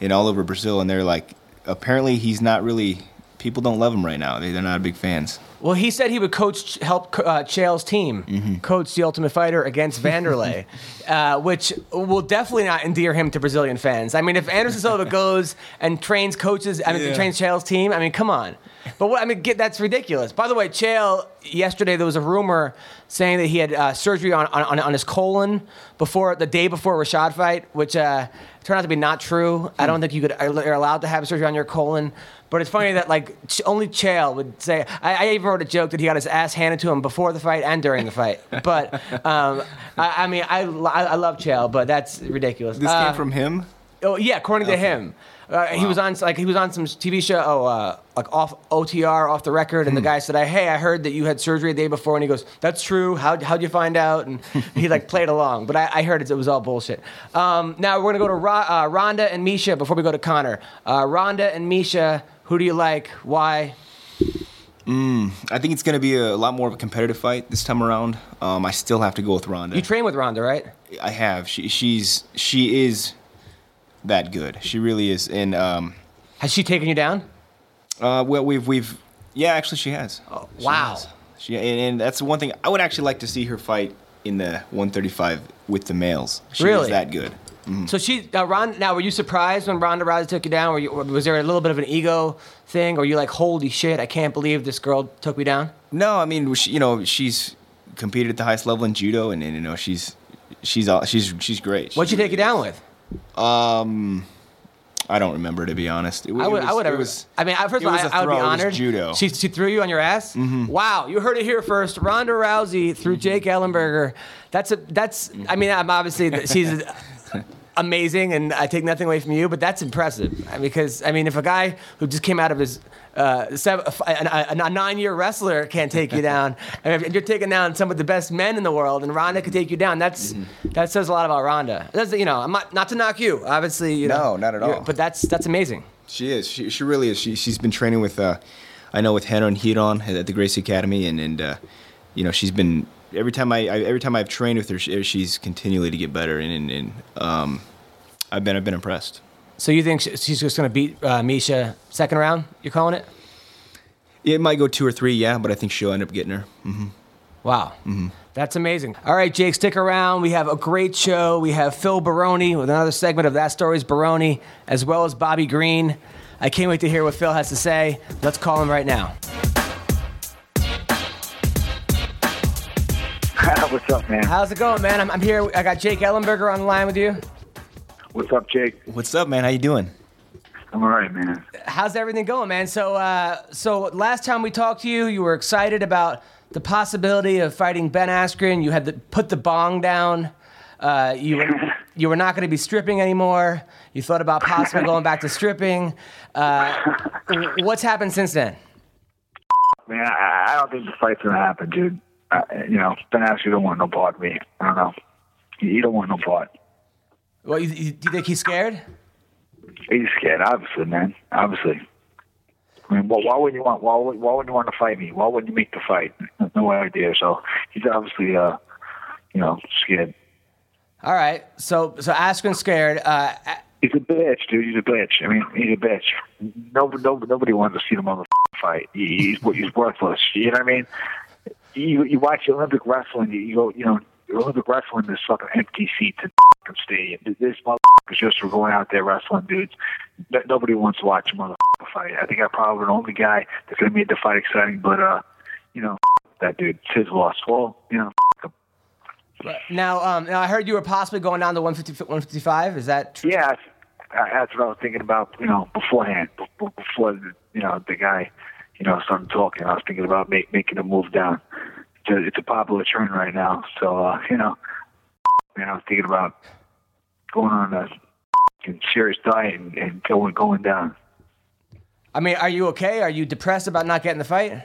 Speaker 2: and all over Brazil, and they're like, apparently he's not really. People don't love him right now. They, they're not big fans.
Speaker 1: Well, he said he would coach, help uh, Chael's team
Speaker 2: Mm-hmm.
Speaker 1: coach the Ultimate Fighter against Vanderlei, (laughs) uh, which will definitely not endear him to Brazilian fans. I mean, if Anderson Silva (laughs) goes and trains coaches, I mean,
Speaker 2: Yeah.
Speaker 1: trains Chael's team, I mean, come on. But what I mean, get, that's ridiculous. By the way, Chael yesterday there was a rumor saying that he had uh, surgery on, on on his colon before the day before Rashad fight, which uh, turned out to be not true. I don't think you could you're allowed to have surgery on your colon. But it's funny that like Ch- only Chael would say. I, I even wrote a joke that he got his ass handed to him before the fight and during the fight. But um, I, I mean, I, I I love Chael, but that's ridiculous.
Speaker 2: This
Speaker 1: Uh,
Speaker 2: came from him.
Speaker 1: Oh yeah, according to him, uh, he was on like he was on some TV show, oh, uh, like off OTR, off the record, and the guy said, "Hey, I heard that you had surgery the day before," and he goes, "That's true. How how'd you find out?" And he like (laughs) played along, but I, I heard it, it was all bullshit. Um, now we're gonna go to Ro- uh, Ronda and Miesha before we go to Connor. Uh, Ronda and Miesha, who do you like? Why?
Speaker 2: I think it's going to be a lot more of a competitive fight this time around. Um, I still have to go with Ronda.
Speaker 1: You train with Ronda, right?
Speaker 2: I have. She, she's she is that good. She really is. And um,
Speaker 1: Has she taken you down?
Speaker 2: uh, well, we've we've yeah, actually, she has.
Speaker 1: Oh,
Speaker 2: She
Speaker 1: wow.
Speaker 2: has. She and, and that's the one thing I would actually like to see her fight in the 135 with the males. She
Speaker 1: Really?
Speaker 2: is that good.
Speaker 1: So she, uh, Ron, now were you surprised when Ronda Rousey took you down? Were you, was there a little bit of an ego thing, or you like, holy shit, I can't believe this girl took me down?
Speaker 2: No, I mean, she, you know, she's competed at the highest level in judo, and, and you know, she's she's all, she's she's great.
Speaker 1: What'd she take you down with?
Speaker 2: Um, I don't remember to be honest. It,
Speaker 1: I would.
Speaker 2: it
Speaker 1: I would have.
Speaker 2: was-
Speaker 1: I mean, first of all, I, I, would be honored.
Speaker 2: judo.
Speaker 1: She, she threw you on your ass. Mm-hmm. Wow, you heard it here first. Ronda Rousey threw mm-hmm. Jake Ellenberger. That's a. That's. I mean, I'm obviously she's (laughs) amazing, and I take nothing away from you, but that's impressive. Because I mean, if a guy who just came out of his uh, seven, a, a, a nine-year wrestler can't take you down, (laughs) and if you're taking down some of the best men in the world, and Ronda could take you down, that's that says a lot about Ronda. That's, you know, I'm not not to knock you, obviously. You know,
Speaker 2: No, not at all.
Speaker 1: But that's that's amazing.
Speaker 2: She is. She, she really is. She, she's been training with, uh, I know, with and Ryron at the Gracie Academy, and and uh, you know she's been every time I, I every time I've trained with her, she, she's continually to get better, and and, and um, I've been I've been impressed.
Speaker 1: So you think she's just going to beat uh, Miesha second round? You're calling it?
Speaker 2: It might go two or three, yeah, but I think she'll end up getting her.
Speaker 1: Wow. That's amazing. All right, Jake, stick around. We have a great show. We have Phil Baroni with another segment of That Story's Baroni, as well as Bobby Green. I can't wait to hear what Phil has to say. Let's call him right now.
Speaker 3: What's up, man?
Speaker 1: How's it going, man? I'm, I'm here. I got Jake Ellenberger on the line with you.
Speaker 3: What's up, Jake?
Speaker 2: What's up, man? How you doing?
Speaker 3: I'm all right, man.
Speaker 1: How's everything going, man? So, uh, so last time we talked to you, you were excited about the possibility of fighting Ben Askren. You had to put the bong down. Uh, you were (laughs) you were not going to be stripping anymore. You thought about possibly going back to stripping. Uh, (laughs) what's happened since then?
Speaker 3: Man, I, I don't think the fight's gonna happen, dude. Uh, you know, Ben Askren don't want no part of me. I don't know. He, he don't want no part.
Speaker 1: Well, you, you, do you think he's scared?
Speaker 3: He's scared, obviously, man. Obviously. I mean, well, why would you want? Why would, why would you want to fight me? Why wouldn't you make the fight? No idea. So he's obviously, uh, you know, scared.
Speaker 1: All right. So so Askren's scared. Uh,
Speaker 3: He's a bitch, dude. He's a bitch. I mean, he's a bitch. Nobody, nobody, nobody wants to see the motherfucker fight. He, he's he's worthless. You know what I mean? You you watch Olympic wrestling. You go, you know, Olympic wrestling is fucking empty seats in the stadium. This motherfucker is just for going out there wrestling dudes. No- Nobody wants to watch a motherfucker fight. I think I'm probably the only guy that's gonna make the fight exciting. But uh, you know, (laughs) that dude, it's his loss. Well, you know,
Speaker 1: now, um, now I heard you were possibly going down to 150, 155. Is that true?
Speaker 3: Yeah, that's, what I was thinking about. You know, beforehand, before the, you know the guy, you know, started talking. I was thinking about make, making a move down. It's a, it's a popular trend right now. So uh, you know, man, I was thinking about going on a serious diet and, and going going down.
Speaker 1: I mean, are you okay? Are you depressed about not getting the fight?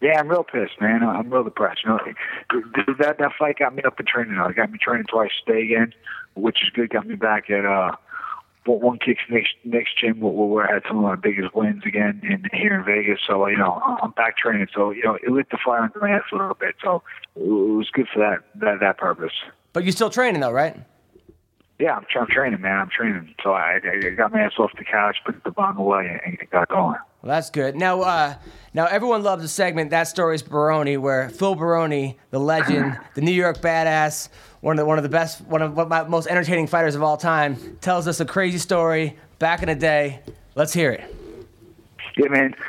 Speaker 3: Yeah, I'm real pissed, man. I'm real depressed. You know, that that fight got me up in training. It got me training twice a day again, which is good. Got me back at uh, one one kicks next next gym where, where I had some of my biggest wins again in here in Vegas. So you know, I'm back training. So you know, it lit the fire under my ass a little bit. So it was good for that that that purpose.
Speaker 1: But you're still training though, right?
Speaker 3: Yeah, I'm, I'm training, man. I'm training. So I, I got my ass off the couch, put the bong away, and got going.
Speaker 1: Well, that's good. Now, uh, now everyone loves the segment "That Story's Baroni," where Phil Baroni, the legend, (clears throat) the New York badass, one of the, one of the best, one of my most entertaining fighters of all time, tells us a crazy story back in the day. Let's hear it.
Speaker 3: Yeah, man. (laughs)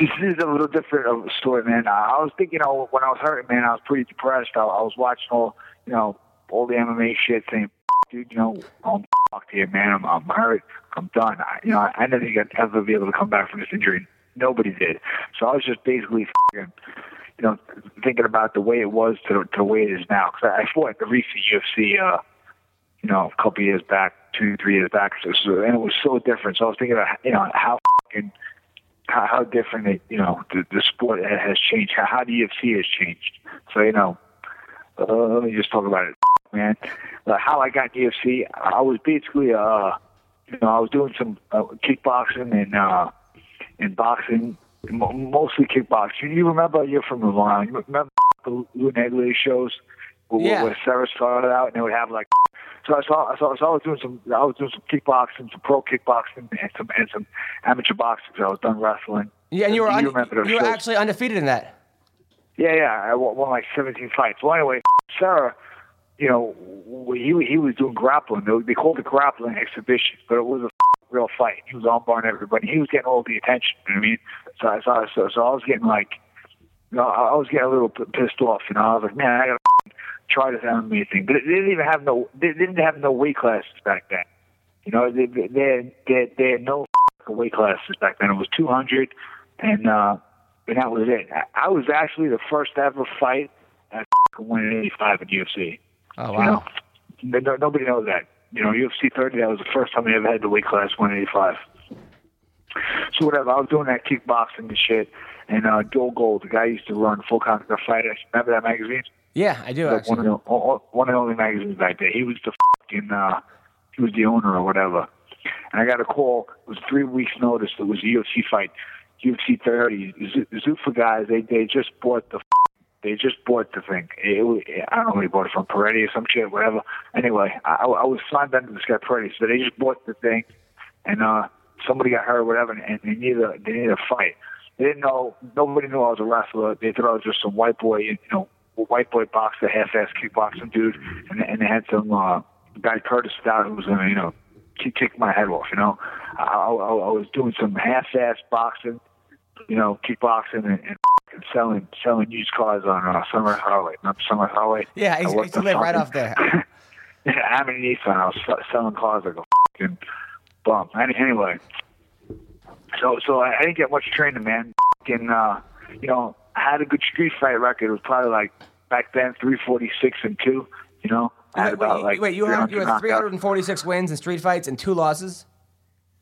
Speaker 3: This is a little different of a story, man. I was thinking, you know, when I was hurt, man, I was pretty depressed. I, I was watching all, you know, all the MMA shit, saying, (laughs) dude, you know, I'm (laughs) fucked here, man. I'm, I'm hurt. I'm done. I, you know, I, I didn't think I'd ever be able to come back from this injury. Nobody did. So I was just basically, fucking, you know, thinking about the way it was to, to the way it is now. Because I, I fought the recent UFC, uh, you know, a couple years back, two, three years back, and it was so different. So I was thinking about, you know, how fucking how, how different it, you know, the, the sport has changed, how, how the UFC has changed. So, you know, uh, let me just talk about it, man. Uh, how I got in UFC, I was basically, uh, you know, I was doing some uh, kickboxing and, uh, and boxing, mostly kickboxing. You remember, you're from line, you remember the Lou Neglia shows where,
Speaker 1: Yeah.
Speaker 3: where Serra started out and they would have like so I saw, so, so I was doing some, I was doing some kickboxing, some pro kickboxing, and some and some amateur boxing. So I was done wrestling.
Speaker 1: Yeah, and you were
Speaker 3: Do
Speaker 1: un- you were actually undefeated in that.
Speaker 3: Yeah, yeah. I won, won like 17 fights. Well, anyway, Serra, you know, he he was doing grappling. They, they called it grappling exhibition, but it was a real fight. He was armbarring everybody. He was getting all the attention. You know what I mean? So I so, so, so I was getting like, you know, I was getting a little p- pissed off. You know, I was like, man, I gotta try this MMA thing. But they didn't even have no, they didn't have no weight classes back then. You know, they they they had, they, had no weight classes back then. It was 200, and uh, and that was it. I, I was actually the first ever fight at 185 in UFC.
Speaker 1: Oh
Speaker 3: You
Speaker 1: wow.
Speaker 3: know, no, nobody knows that. You know, UFC 30, that was the first time they ever had the weight class 185. So whatever, I was doing that kickboxing and shit. And uh, Joel Gold, the guy used to run Full Contact Fighter. Remember that magazine?
Speaker 1: Yeah, I do
Speaker 3: Like one of the one of the only magazines back there. He was the fucking uh, he was the owner or whatever. And I got a call. It was three weeks' notice. It was a UFC fight, UFC 30. Z- Zuffa guys. They they just bought the. They just bought the thing. It, was- I don't know where they bought it from, Peretti or some shit, whatever. Anyway, I, I was signed under this guy Peretti, so they just bought the thing, and uh, somebody got hurt or whatever, and they needed a, they needed a fight. They didn't know. Nobody knew I was a wrestler. They thought I was just some white boy, you know, white boy boxer, half-ass kickboxing dude, and, and they had some uh, guy Curtis Stout who was gonna, you know, kick my head off. You know, I, I, I was doing some half-ass boxing, you know, kickboxing and, and selling selling used cars on uh, Summer Highway, not Summer Highway.
Speaker 1: Yeah, I used, I used to live right off there. (laughs)
Speaker 3: yeah, I'm in Nissan. I was selling cars like a fucking bum. Anyway, so so I, I didn't get much training, man. Fucking, uh, you know, I had a good street fight record. It was probably like back then 346 and two. You know, I had
Speaker 1: Wait,
Speaker 3: about
Speaker 1: wait,
Speaker 3: like
Speaker 1: wait, you had you had 346 wins in street fights and two losses.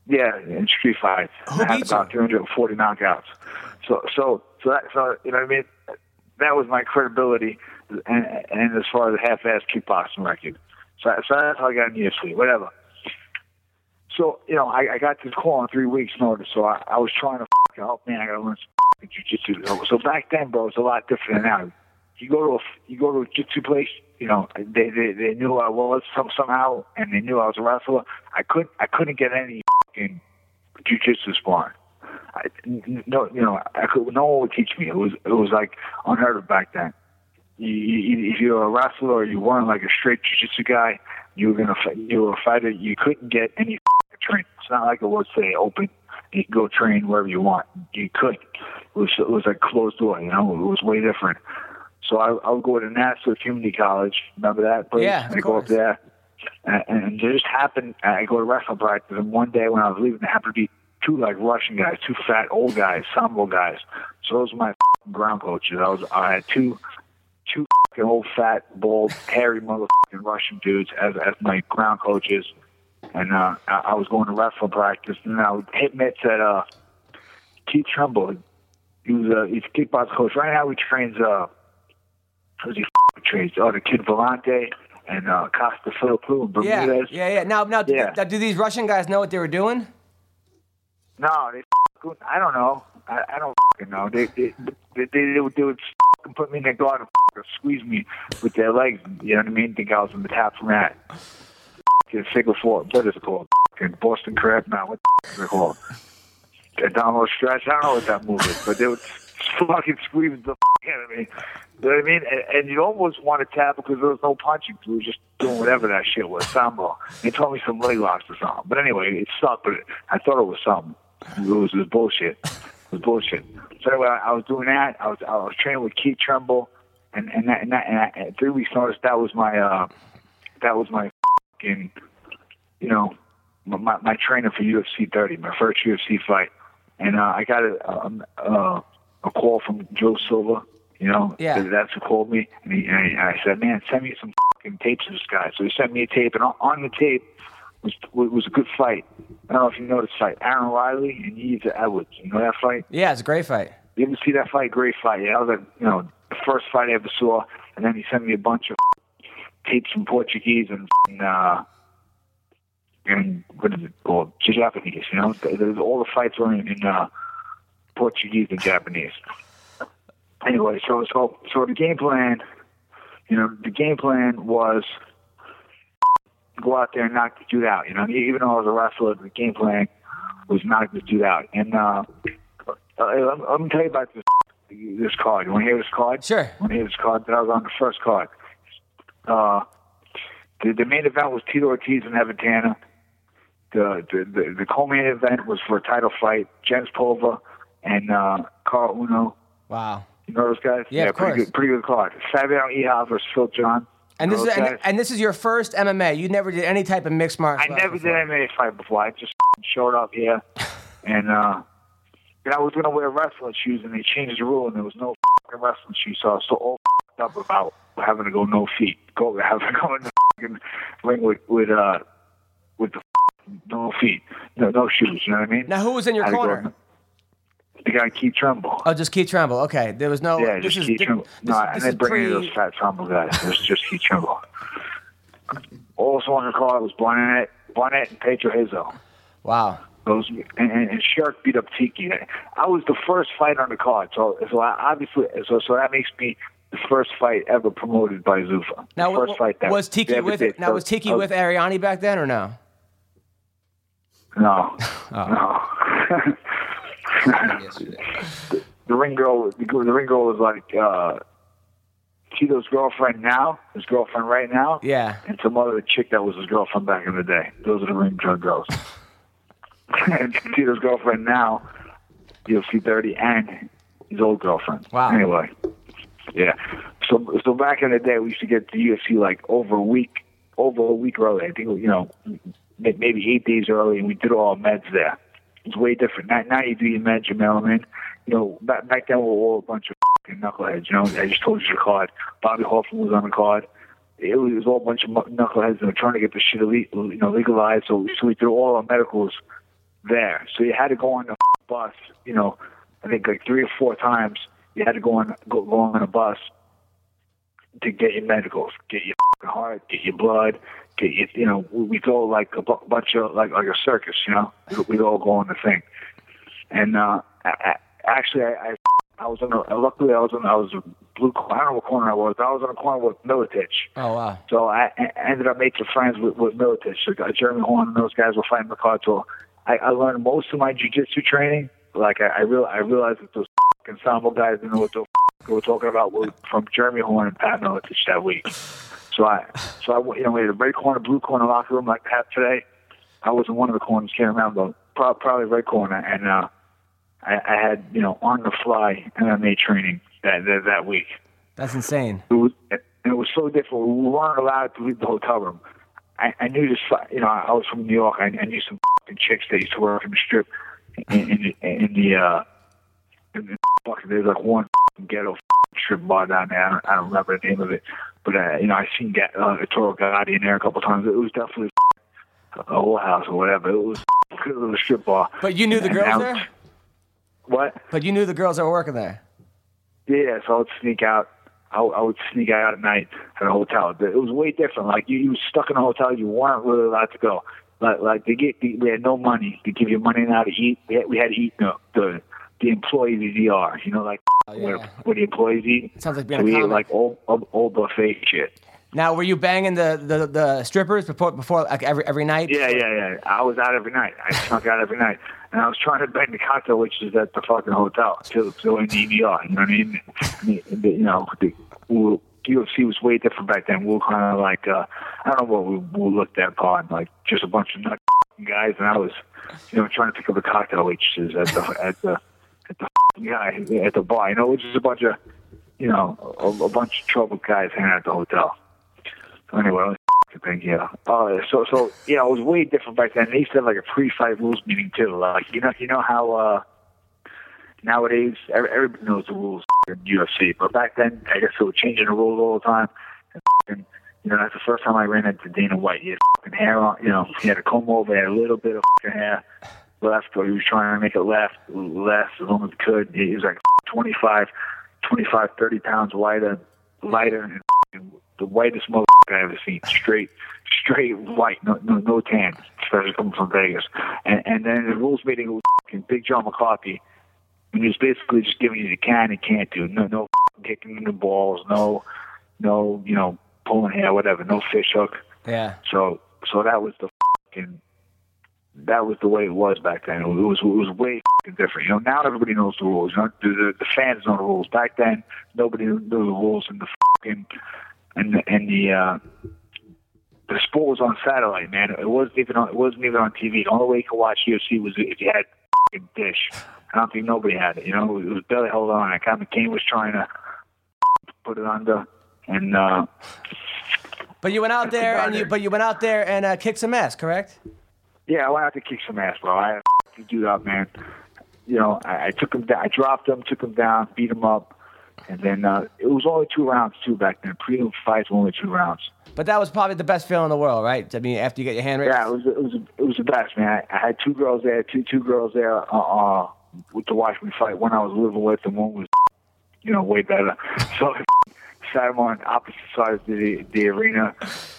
Speaker 3: Yeah, in street fights.
Speaker 1: Who
Speaker 3: I had about 340 knockouts. So, so, so that, so you know what I mean. That was my credibility, and, and as far as the half-ass kickboxing record. So, so that's how I got in the UFC. Whatever. So, you know, I, I got this call in three weeks' notice. So I, I was trying to fucking, oh man, I got to learn some jiu-jitsu. So back then, bro, it's a lot different than now. You go to a you go to a jiu-jitsu place, you know, they they, they knew I was some, somehow, and they knew I was a wrestler. I couldn't I couldn't get any fucking jiu-jitsu sparring. I, no, you know, I could, no one would teach me. It was it was like unheard of back then. You, you, if you were a wrestler or you weren't like a straight jiu-jitsu guy, you were gonna fight, you were a fighter. You couldn't get any training. It's not like it was say open. You could go train wherever you want. You could. It was it was like closed door. You know, it was way different. So I, I would go to Nassau Community College. Remember that place?
Speaker 1: Yeah, of
Speaker 3: I go up there, and, and it just happened. I go to wrestling practice, and one day when I was leaving, there happened to be two like Russian guys, two fat old guys, sambo guys. So those were my ground coaches. I was I had two two old fat bald hairy motherfucking Russian dudes as as my ground coaches, and uh, I, I was going to wrestling practice, and I would hit mitts at uh, Keith Trimble. He was a he's a kickbox coach. Right now he trains uh who's he trains? Oh the kid Villante and uh Costa Philippou and
Speaker 1: Yeah,
Speaker 3: Bermudez.
Speaker 1: yeah, yeah. Now, now, do-
Speaker 3: Yeah.
Speaker 1: now, do these Russian guys know what they were doing?
Speaker 3: No, they I don't know. I, I don't know. They they they, they, would they would put me in the guard and squeeze me with their legs. You know what I mean? Think I was in the tap from that. F***ing Figure four. What is it called? F***ing Boston crab. Now what the is it called? Abdominal stretch. I don't know what that move is, but they would (laughs) fucking squeeze the out of me. You know what I mean? And, and you almost want to tap because there was no punching. We were just doing whatever that shit was, sambo. They told me some leg locks or something. But anyway, it sucked. But I thought it was something. It was, it was bullshit. It was bullshit. So anyway, I, I was doing that. I was I was training with Keith Trimble, and and that, and, that, and I, at three weeks notice that was my uh that was my fucking you know my my, trainer for UFC 30, my first UFC fight, and uh, I got a um, uh, a call from Joe Silva. You know,
Speaker 1: Yeah.
Speaker 3: that's who called me, and, he, and I said, "Man, send me some fucking tapes of this guy." So he sent me a tape, and on the tape was was a good fight. I don't know if you know this fight, Aaron Riley and Yves Edwards. You know that fight?
Speaker 1: Yeah, it's a great fight.
Speaker 3: You ever see that fight? Great fight. Yeah, that was like, you know the first fight I ever saw, and then he sent me a bunch of (laughs) tapes from Portuguese and uh, and what is it called? Japanese. You know, there's all the fights were in, in uh, Portuguese and Japanese. Anyway, so so so the game plan, you know, the game plan was go out there and knock the dude out. You know, even though I was a wrestler, the game plan was knock the dude out. And uh, uh, let, me- let me tell you about this this card. You want to hear this card?
Speaker 1: Sure.
Speaker 3: Want to hear this card? That I was on the first card. Uh, the, the main event was Tito Ortiz and Evan Tanner. The the the, the co-main event was for a title fight. Jens Pulver and uh, Caol Uno.
Speaker 1: Wow.
Speaker 3: You know those guys?
Speaker 1: Yeah, of
Speaker 3: pretty
Speaker 1: course.
Speaker 3: good, pretty good card. Fabiano Iha versus Phil John.
Speaker 1: And this is and, and this is your first MMA. You never did any type of mixed martial
Speaker 3: I never
Speaker 1: before.
Speaker 3: did an MMA fight before. I just (laughs) showed up here, (laughs) and uh, and I was gonna wear wrestling shoes, and they changed the rule, and there was no fucking (laughs) wrestling shoes, so I was so all up about having to go no feet, go having to go in the ring with with uh with the no feet, no no shoes. You know what I mean?
Speaker 1: Now, who was in your corner?
Speaker 3: The guy Keith Trimble.
Speaker 1: Oh, just Keith Trimble. Okay, there was no.
Speaker 3: Yeah,
Speaker 1: this
Speaker 3: just
Speaker 1: is
Speaker 3: Keith
Speaker 1: thi-
Speaker 3: Trimble.
Speaker 1: This,
Speaker 3: No, I
Speaker 1: this
Speaker 3: didn't
Speaker 1: is
Speaker 3: bring any of those fat Tremble guys. It was just Keith Trimble. Also on the card was Barnett, Barnett and Pedro Hazel.
Speaker 1: Wow.
Speaker 3: Those and, and, Sherk beat up Tiki. I was the first fight on the card, so so I, obviously so so that makes me the first fight ever promoted by Zuffa.
Speaker 1: Now,
Speaker 3: the first fight that
Speaker 1: was Tiki
Speaker 3: ever
Speaker 1: with
Speaker 3: did.
Speaker 1: now was Tiki
Speaker 3: I
Speaker 1: with Ariani back then or no?
Speaker 3: No, (laughs)
Speaker 1: Oh.
Speaker 3: no. (laughs) (laughs) the ring girl, the, the ring girl was like uh, Tito's girlfriend now, his girlfriend right now.
Speaker 1: Yeah.
Speaker 3: and some other chick that was his girlfriend back in the day. Those are the ring drug girls. (laughs) and Tito's girlfriend now, UFC 30, and his old girlfriend.
Speaker 1: Wow.
Speaker 3: Anyway, yeah. So so back in the day, we used to get to UFC like over a week, over a week early. I think you know, maybe eight days early, and we did all our meds there. It's way different. Now, now you do your them in. You know, back, back then we were all a bunch of knuckleheads. You know, I just told you the card. Bobby Hoffman was on the card it was, it was all a bunch of knuckleheads that were trying to get the shit elite, you know, legalized. So, so we threw all our medicals there. So you had to go on the bus, you know, I think like three or four times. You had to go on go, go on a bus to get your medicals, get your heart, get your blood, you know, we, we go like a bunch of like like a circus, you know. We, we all go on the thing. And uh, I, actually, I, I I was on a, luckily I was on I was a blue. I don't know what corner I was. I was on a corner with Miletich.
Speaker 1: Oh wow.
Speaker 3: So I, I ended up making friends with, with Miletich. Uh, Jeremy Horn and those guys were fighting the cartel. I, I learned most of my jujitsu training. Like I, I real I realized that those fucking Sambo guys didn't know what the they were talking about from Jeremy Horn and Pat Miletich that week. So I so I you know we had a red corner, blue corner locker room like Pat today. I was in one of the corners, can't remember, pro- probably red corner, and uh, I, I had you know on the fly MMA training that that, that week
Speaker 1: That's insane.
Speaker 3: it was and it was so different. We weren't allowed to leave the hotel room. I, I knew this. You know, I was from New York. I, I knew some fucking chicks that used to work in the strip in, in, the- in the uh, in the fucking. There's like one ghetto strip bar down there. I don't, I don't remember the name of it, but uh, you know, I seen Ga- uh, Toro Gotti in there a couple times. It was definitely a whole house or whatever. It was a little strip bar.
Speaker 1: But you knew the girls there?
Speaker 3: What?
Speaker 1: But you knew the girls that were working there.
Speaker 3: Yeah, so I would sneak out. I, I would sneak out at night at a hotel. It was way different. Like you, you were stuck in a hotel. You weren't really allowed to go. Like, like they get, we had no money. They give you money now to eat. We had, we had to eat the the, the employee VR. You know, like
Speaker 1: Oh,
Speaker 3: where,
Speaker 1: yeah.
Speaker 3: where the employees eat.
Speaker 1: Sounds like being
Speaker 3: so
Speaker 1: a
Speaker 3: we ate like old, old old buffet shit.
Speaker 1: Now, were you banging the, the, the strippers before before like every every night?
Speaker 3: Yeah, yeah, yeah. I was out every night. I snuck out every night, and I was trying to bang the cocktail waitresses at the fucking hotel to to in the EVR. You know what I mean? You know, the UFC was way different back then. We were kind of like uh, I don't know what we, we looked at upon, like just a bunch of nut guys, and I was, you know, trying to pick up the cocktail waitresses at the at the guy at the bar. You know, it was just a bunch of, you know, a, a bunch of troubled guys hanging at the hotel. So anyway, think, (laughs) yeah. Uh, so so yeah, it was way different back then. They used to have like a pre-fight rules meeting too. Like you know you know how uh, nowadays every- everybody knows the rules in UFC, but back then I guess they were changing the rules all the time. And, you know that's the first time I ran into Dana White. He had fucking hair on, you know, he had a comb over, he had a little bit of hair left, but he was trying to make it left less as long as he could. He was like 25, 25, 30 pounds lighter, lighter, and the whitest motherfucker I ever seen. Straight, straight white, no, no, no tan, especially coming from Vegas. And, and then the rules meeting was Big John McCarthy. And he was basically just giving you the can and can't do. No, no kicking in the balls. No, no, you know, pulling hair, whatever. No fish hook.
Speaker 1: Yeah.
Speaker 3: So, so that was the fucking, that was the way it was back then. It was, it was way different. You know, now everybody knows the rules. You know, the, the, fans know the rules. Back then, nobody knew the rules, and the fucking, and the, and the, uh, the sport was on satellite, man. It wasn't even on, it wasn't even on TV. The only way you could watch UFC was if you had fucking dish. I don't think nobody had it. You know, it was barely held on. Like McCain was trying to put it under, and uh,
Speaker 1: But you went out there and you
Speaker 3: it.
Speaker 1: but you went out there and uh, kicked some ass, correct?
Speaker 3: Yeah, I went out to kick some ass, bro. I to do that, man. You know, I, I took him down. I dropped him, took him down, beat him up, and then uh, it was only two rounds too back then. Prelim fights were only two rounds.
Speaker 1: But that was probably the best feeling in the world, right? I mean, after you get your hand raised.
Speaker 3: Yeah, it was it was it was the best, man. I, I had two girls there, two two girls there, uh, uh, to watch me fight. One I was living with, and one was, you know, way better. (laughs) So I (laughs) sat them on opposite sides of the the arena,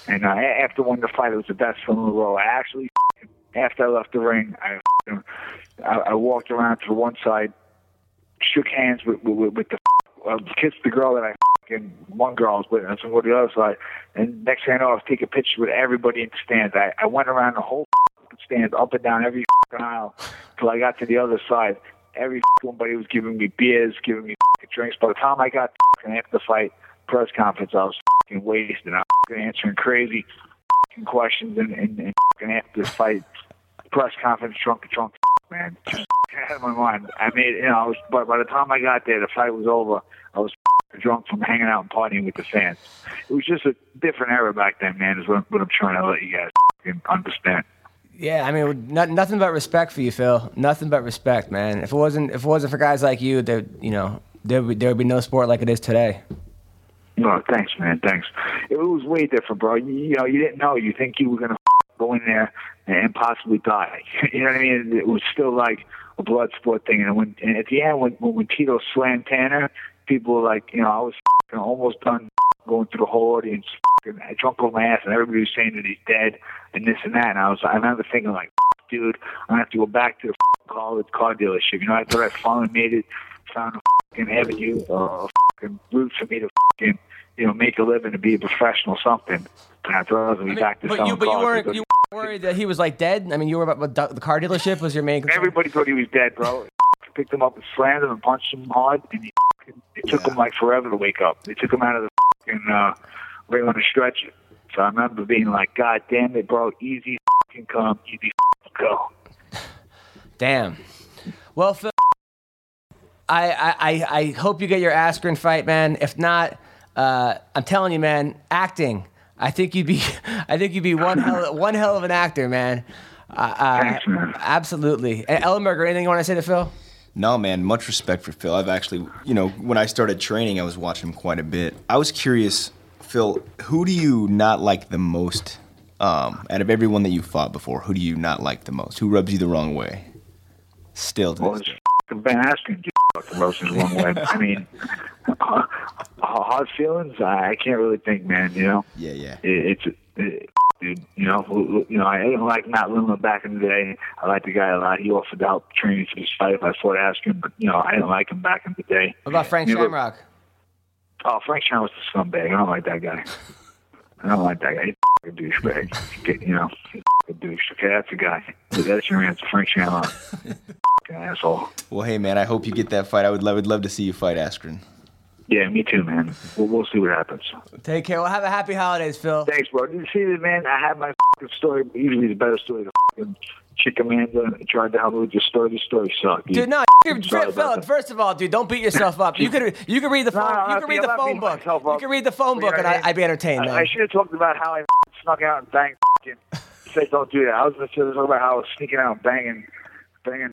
Speaker 3: and uh, after winning the fight, it was the best feeling in the world. I actually, after I left the ring, I I, I walked around to one side, shook hands with with, with the uh, kissed the girl that I fucking one girl I was with, and some with the other side. And next thing I know, I was taking pictures with everybody in the stands. I, I went around the whole stands, up and down every aisle, till I got to the other side. Every somebody was giving me beers, giving me drinks. By the time I got after the fight press conference, I was wasted. I was answering crazy questions, and, and, and after the fight press conference, drunk, drunk, man, (laughs) just out of my mind. I mean, you know, I was, but by the time I got there, the fight was over. I was (laughs) drunk from hanging out and partying with the fans. It was just a different era back then, man. Is what, what I'm trying to let you guys understand.
Speaker 1: Yeah, I mean, not, nothing but respect for you, Phil. Nothing but respect, man. If it wasn't if it wasn't for guys like you, there you know there would there would be no sport like it is today.
Speaker 3: No, thanks, man. Thanks. It was way different, bro. You, you know, you didn't know. You think you were gonna go in there and possibly die. (laughs) you know what I mean? It was still like a blood sport thing. And when and at the end, when when Tito slammed Tanner, people were like, you know, I was you (laughs) almost done (laughs) going through the whole audience. I drunk on my ass, and everybody was saying that he's dead and this and that. And I was, I remember thinking like, dude, I'm gonna have to go back to the car car dealership. You know, I thought I finally made it, found a fucking avenue, uh, a fucking route for me to fucking, you know, make a living and be a professional something. And I thought I was gonna be back to
Speaker 1: but
Speaker 3: selling
Speaker 1: you but you
Speaker 3: cars
Speaker 1: weren't you weren't worried that he was like dead. I mean, you were about the car dealership was your main concern.
Speaker 3: Everybody thought he was dead, bro. (laughs) Picked him up and slammed him and punched him hard, and he, it took him like forever to wake up. They took him out of the fucking uh, ring on a stretcher. So I remember being like, God damn it, bro, easy fucking come, easy go. (sighs)
Speaker 1: Damn. Well, Phil, I, I, I, I hope you get your Askren fight, man. If not, uh, I'm telling you, man, acting. I think you'd be, (laughs) I think you'd be one hell, one hell of an actor, man. Uh, uh,
Speaker 3: Thanks, man.
Speaker 1: absolutely. And Ellenberger, anything you want to say to Phil?
Speaker 2: No, man, much respect for Phil. I've actually, you know, when I started training, I was watching him quite a bit. I was curious, Phil, who do you not like the most um, out of everyone that you fought before? Who do you not like the most? Who rubs you the wrong way? Still to
Speaker 3: Well,
Speaker 2: this
Speaker 3: it's
Speaker 2: day.
Speaker 3: fucking Ben Askren, dude, fucking roasted one way. I mean, uh, hard feelings, I, I can't really think, man, you know?
Speaker 2: Yeah, yeah.
Speaker 3: it, it's it, dude. You know, who- who- you know, I didn't like Matt Lindland back in the day. I liked the guy a lot. He offered to help training for this fight if I fought Askren, but you know, I didn't like him back in the day.
Speaker 1: What about Frank
Speaker 3: Never-
Speaker 1: Shamrock?
Speaker 3: Oh, Frank Chan was a scumbag. I don't like that guy. I don't like that guy. He's a fucking douchebag. You know, he's a douche. Okay, that's the guy. That's your answer, Frank Shamrock. (laughs) Asshole.
Speaker 2: Well, hey, man, I hope you get that fight. I would love, would love to see you fight Askren.
Speaker 3: Yeah, me too, man. We'll, we'll see what happens.
Speaker 1: Take care. Well, have a happy holidays, Phil.
Speaker 3: Thanks, bro. Did you see this, man? I had my fucking story. Usually the better story. The fucking chick Amanda tried to help me with your story. This story sucked.
Speaker 1: Dude, no, (laughs) Phil,
Speaker 3: that.
Speaker 1: first of all, dude, don't beat yourself up. You could you could read the (laughs) phone.
Speaker 3: no,
Speaker 1: you could read the phone book. You could read the phone book, and
Speaker 3: I?
Speaker 1: I'd be entertained.
Speaker 3: I. I should have talked about how I snuck out and banged. Said don't do that. I was going to talk about how I was sneaking out and banging, banging.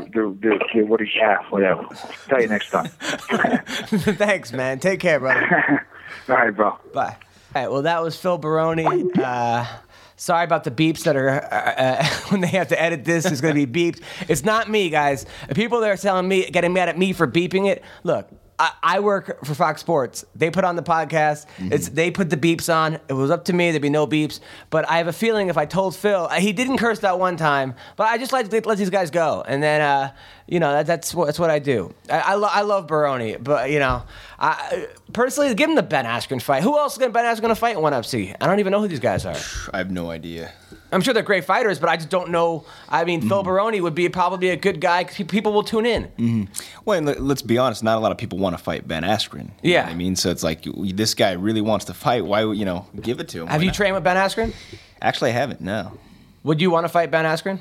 Speaker 3: The, the, the, what do you have? Whatever. Tell you next time. (laughs)
Speaker 1: Thanks, man. Take care, brother. (laughs)
Speaker 3: All right, bro.
Speaker 1: Bye. All right. Well, that was Phil Baroni. Uh, sorry about the beeps that are uh, uh, (laughs) when they have to edit this. It's going to be beeped. It's not me, guys. The people that are telling me, getting mad at me for beeping it. Look. I, I work for Fox Sports. They put on the podcast. It's they put the beeps on. It was up to me. There'd be no beeps. But I have a feeling if I told Phil, uh, he didn't curse that one time. But I just like to let these guys go, and then uh, you know that, that's what that's what I do. I I, lo- I love Baroni, but you know, I personally give him the Ben Askren fight. Who else is Ben Askren to fight in one FC? I don't even know who these guys are.
Speaker 2: I have no idea.
Speaker 1: I'm sure they're great fighters, but I just don't know. I mean, Phil Baroni would be probably a good guy because people will tune in.
Speaker 2: Well, and let- let's be honest. Not a lot of people want to fight Ben Askren.
Speaker 1: Yeah.
Speaker 2: I mean, so it's like this guy really wants to fight. Why, would you know, give it to him?
Speaker 1: Have you
Speaker 2: not?
Speaker 1: trained with Ben Askren?
Speaker 2: Actually, I haven't. No.
Speaker 1: Would you want to fight Ben Askren?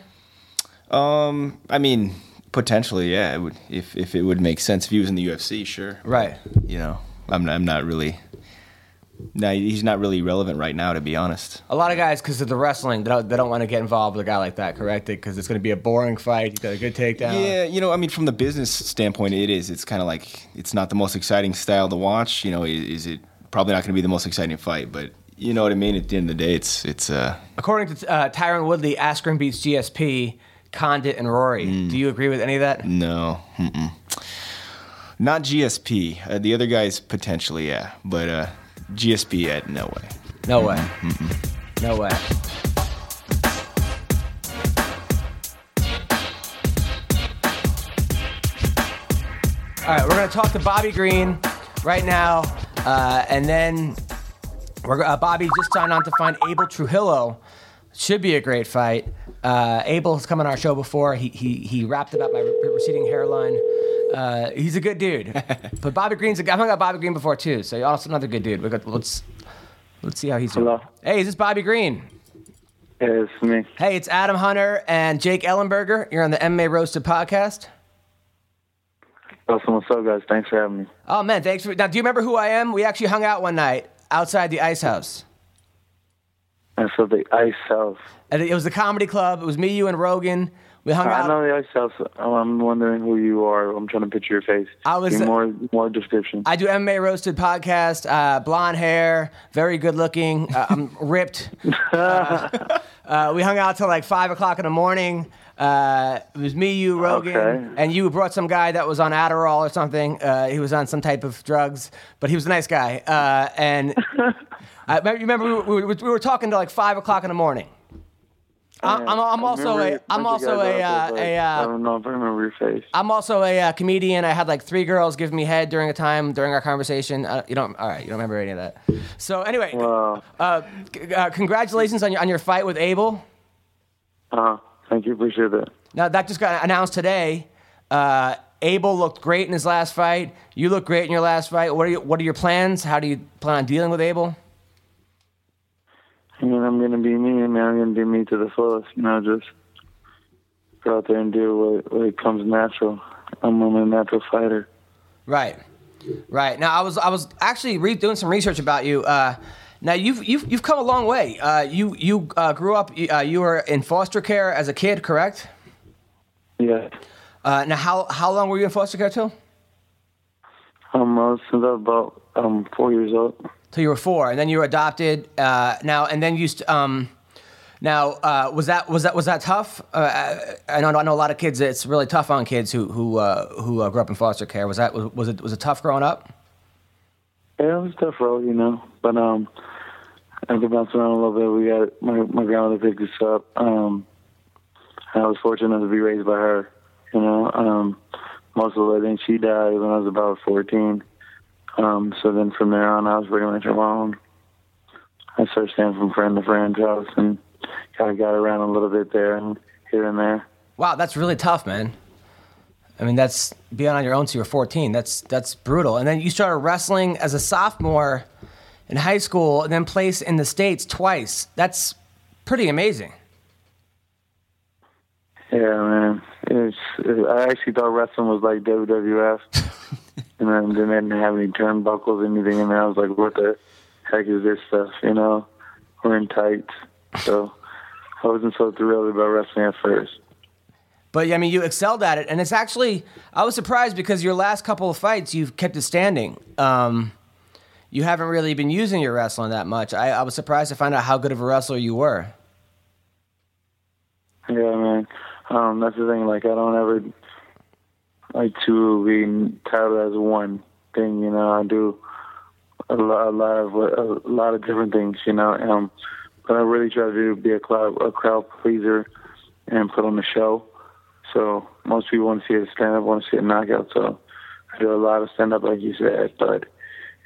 Speaker 2: Um, I mean, potentially, yeah. It would if if it would make sense if he was in the UFC, sure.
Speaker 1: Right.
Speaker 2: You know, I'm I'm not really No, he's not really relevant right now, to be honest.
Speaker 1: A lot of guys, because of the wrestling, they don't, they don't want to get involved with a guy like that, correct? Because it's going to be a boring fight. He's got a good takedown.
Speaker 2: Yeah, you know, I mean, from the business standpoint, it is. It's kind of like it's not the most exciting style to watch. You know, is, is it probably not going to be the most exciting fight? But you know what I mean. At the end of the day, it's it's. Uh,
Speaker 1: According to uh, Tyron Woodley, Askren beats GSP, Condit, and Rory. Do you agree with any of that?
Speaker 2: no, mm-mm. not GSP. Uh, the other guys potentially, yeah, but uh, GSP, yeah, no way.
Speaker 1: No way. No way. All right, we're going to talk to Bobby Green right now, uh, and then we're uh, Bobby just signed on to find Abel Trujillo. Should be a great fight. Uh, Abel has come on our show before. He he he rapped about my re- receding hairline. Uh, he's a good dude. (laughs) but Bobby Green's a, I've hung out with Bobby Green before too, so also another good dude. We got, let's let's see how he's doing.
Speaker 4: Hello.
Speaker 1: Hey, is this Bobby Green?
Speaker 4: Yeah, it's me.
Speaker 1: Hey, it's Adam Hunter and Jake Ellenberger. You're on the MMA Roasted podcast.
Speaker 4: Awesome. What's up, guys? Thanks for having me.
Speaker 1: Oh man, thanks for now. Do you remember who I am? We actually hung out one night outside the Ice House.
Speaker 4: And so the Ice House.
Speaker 1: And it was the comedy club. It was me, you, and Rogan. We hung
Speaker 4: I
Speaker 1: out.
Speaker 4: know the Ice House. Oh, I'm wondering who you are. I'm trying to picture your face.
Speaker 1: I was-
Speaker 4: Give more more description.
Speaker 1: I do MMA Roasted podcast. Uh, blonde hair, very good looking. Uh, I'm (laughs) ripped. Uh, uh, we hung out till like five o'clock in the morning. Uh, it was me, you, Rogan,
Speaker 4: Okay.
Speaker 1: and you brought some guy that was on Adderall or something. Uh, he was on some type of drugs, but he was a nice guy. Uh, and (laughs) I remember, remember we, were, we, were, we were talking to like five o'clock in the morning. I'm, I'm, I'm also a I'm also a uh,
Speaker 4: there,
Speaker 1: a
Speaker 4: but I
Speaker 1: uh,
Speaker 4: don't know if I remember your face.
Speaker 1: I'm also a uh, comedian. I had like three girls give me head during a time during our conversation. Uh, you don't, all right? You don't remember any of that. So anyway, uh, c- uh, congratulations on your on your fight with Abel.
Speaker 4: Uh, thank you. Appreciate that.
Speaker 1: Now that just got announced today. Uh, Abel looked great in his last fight. You look great in your last fight. What are your, what are your plans? How do you plan on dealing with Abel?
Speaker 4: I mean, I'm gonna be me, and I'm gonna be me to the fullest. You know, just go out there and do what, what comes natural. I'm a natural fighter.
Speaker 1: Right, right. Now I was I was actually re- doing some research about you. Uh, now you've you've you've come a long way. Uh, you you uh, grew up. Uh, you were in foster care as a kid, correct?
Speaker 4: Yeah.
Speaker 1: Uh, now how how long were you in foster care till?
Speaker 4: Um, since I was about um four years old.
Speaker 1: Till you were four, and then you were adopted. Uh, now and then you st- um. Now, uh, was that was that was that tough? Uh, I know I know a lot of kids. It's really tough on kids who who uh, who uh, grew up in foster care. Was that was, was it was it tough growing up?
Speaker 4: Yeah, it was tough road, you know. But um, after bouncing around a little bit, we got my my grandmother picked us up. Um, I was fortunate to be raised by her. You know, um, most of it. Then she died when I was about fourteen. Um, so then from there on, I was pretty much alone. I started staying from friend to friend's house and kind of got around a little bit there and here and there.
Speaker 1: Wow, that's really tough, man. I mean, that's being on your own till you're 14. That's that's brutal. And then you started wrestling as a sophomore in high school, and then placed in the states twice. That's pretty amazing.
Speaker 4: Yeah, man. It's, I actually thought wrestling was like WWF. (laughs) and then they didn't have any turnbuckles, or anything And. I was like, what the heck is this stuff, you know? We're in tights. So I wasn't so thrilled about wrestling at first.
Speaker 1: But I mean, you excelled at it, and it's actually I was surprised because your last couple of fights you've kept it standing. Um, you haven't really been using your wrestling that much. I, I was surprised to find out how good of a wrestler you were.
Speaker 4: Yeah, man. Um, that's the thing. Like, I don't ever like to be titled as one thing. You know, I do a lot, a lot of a lot of different things. You know, um, but I really try to be a crowd a crowd pleaser and put on a show. So most people want to see a stand up, want to see a knockout. So I do a lot of stand up, like you said. But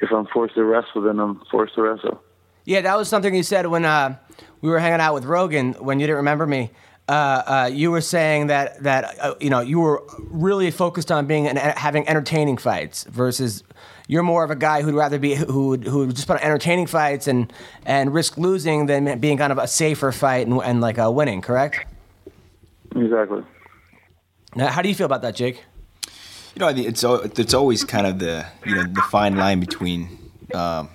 Speaker 4: if I'm forced to wrestle, then I'm forced to wrestle.
Speaker 1: Yeah, that was something you said when uh, we were hanging out with Rogan when you didn't remember me. Uh, uh, you were saying that that uh, you know you were really focused on being an, having entertaining fights versus you're more of a guy who'd rather be who would, who would just put on entertaining fights and and risk losing than being kind of a safer fight and, and like uh, winning. Correct?
Speaker 4: Exactly.
Speaker 1: Now, how do you feel about that, Jake?
Speaker 2: You know, I think it's it's always kind of the you know the fine line between um,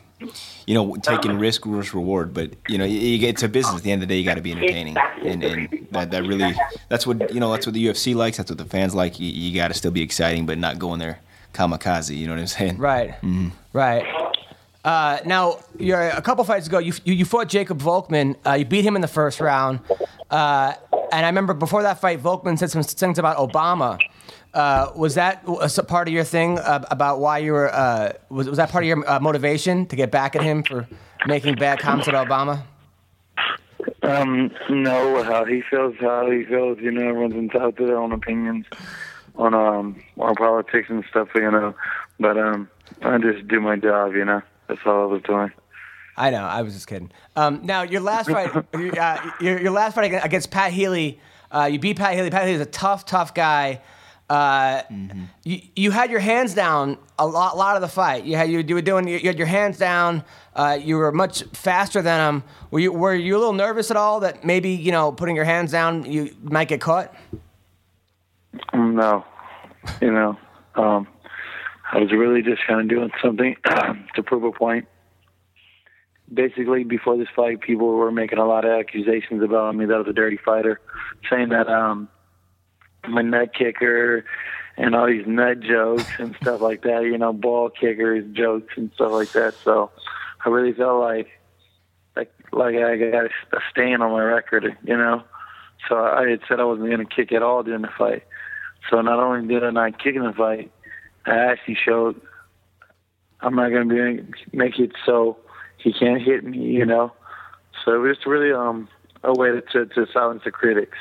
Speaker 2: you know, taking risk versus reward. But you know, you, you, it's a business. At the end of the day, you got to be entertaining, and, and that that really that's what you know. That's what the UFC likes. That's what the fans like. You, you got to still be exciting, but not going there kamikaze. You know what I'm saying?
Speaker 1: Right.
Speaker 2: Mm-hmm.
Speaker 1: Right. Uh, now, you're, a couple fights ago, you, you, you fought Jacob Volkman. Uh, you beat him in the first round. Uh, and I remember before that fight, Volkman said some things about Obama. Uh, was that a part of your thing uh, about why you were? Uh, was, was that part of your uh, motivation to get back at him for making bad comments about Obama?
Speaker 4: Um, no, how he feels, how he feels. You know, everyone's entitled to their own opinions on um on politics and stuff. You know, but um, I just do my job. You know, that's all I was doing.
Speaker 1: I know. I was just kidding. Um, now, your last fight, (laughs) uh, your, your last fight against Pat Healy, uh, you beat Pat Healy. Pat Healy is a tough, tough guy. Uh, mm-hmm. you, you had your hands down a lot, lot of the fight. You had you, you were doing you had your hands down. Uh, you were much faster than him. Were you were you a little nervous at all that maybe you know putting your hands down you might get caught?
Speaker 4: No, you know, um, I was really just kind of doing something (clears throat) to prove a point. Basically, before this fight, people were making a lot of accusations about me that I was a dirty fighter, saying that um, my nut kicker and all these nut jokes and stuff like that, you know, ball kickers jokes and stuff like that. So I really felt like like like I got a stain on my record, you know. So I had said I wasn't going to kick at all during the fight. So not only did I not kick in the fight, I actually showed I'm not going to be make it so he can't hit me, you know. So it was really um a way to to, to silence the critics.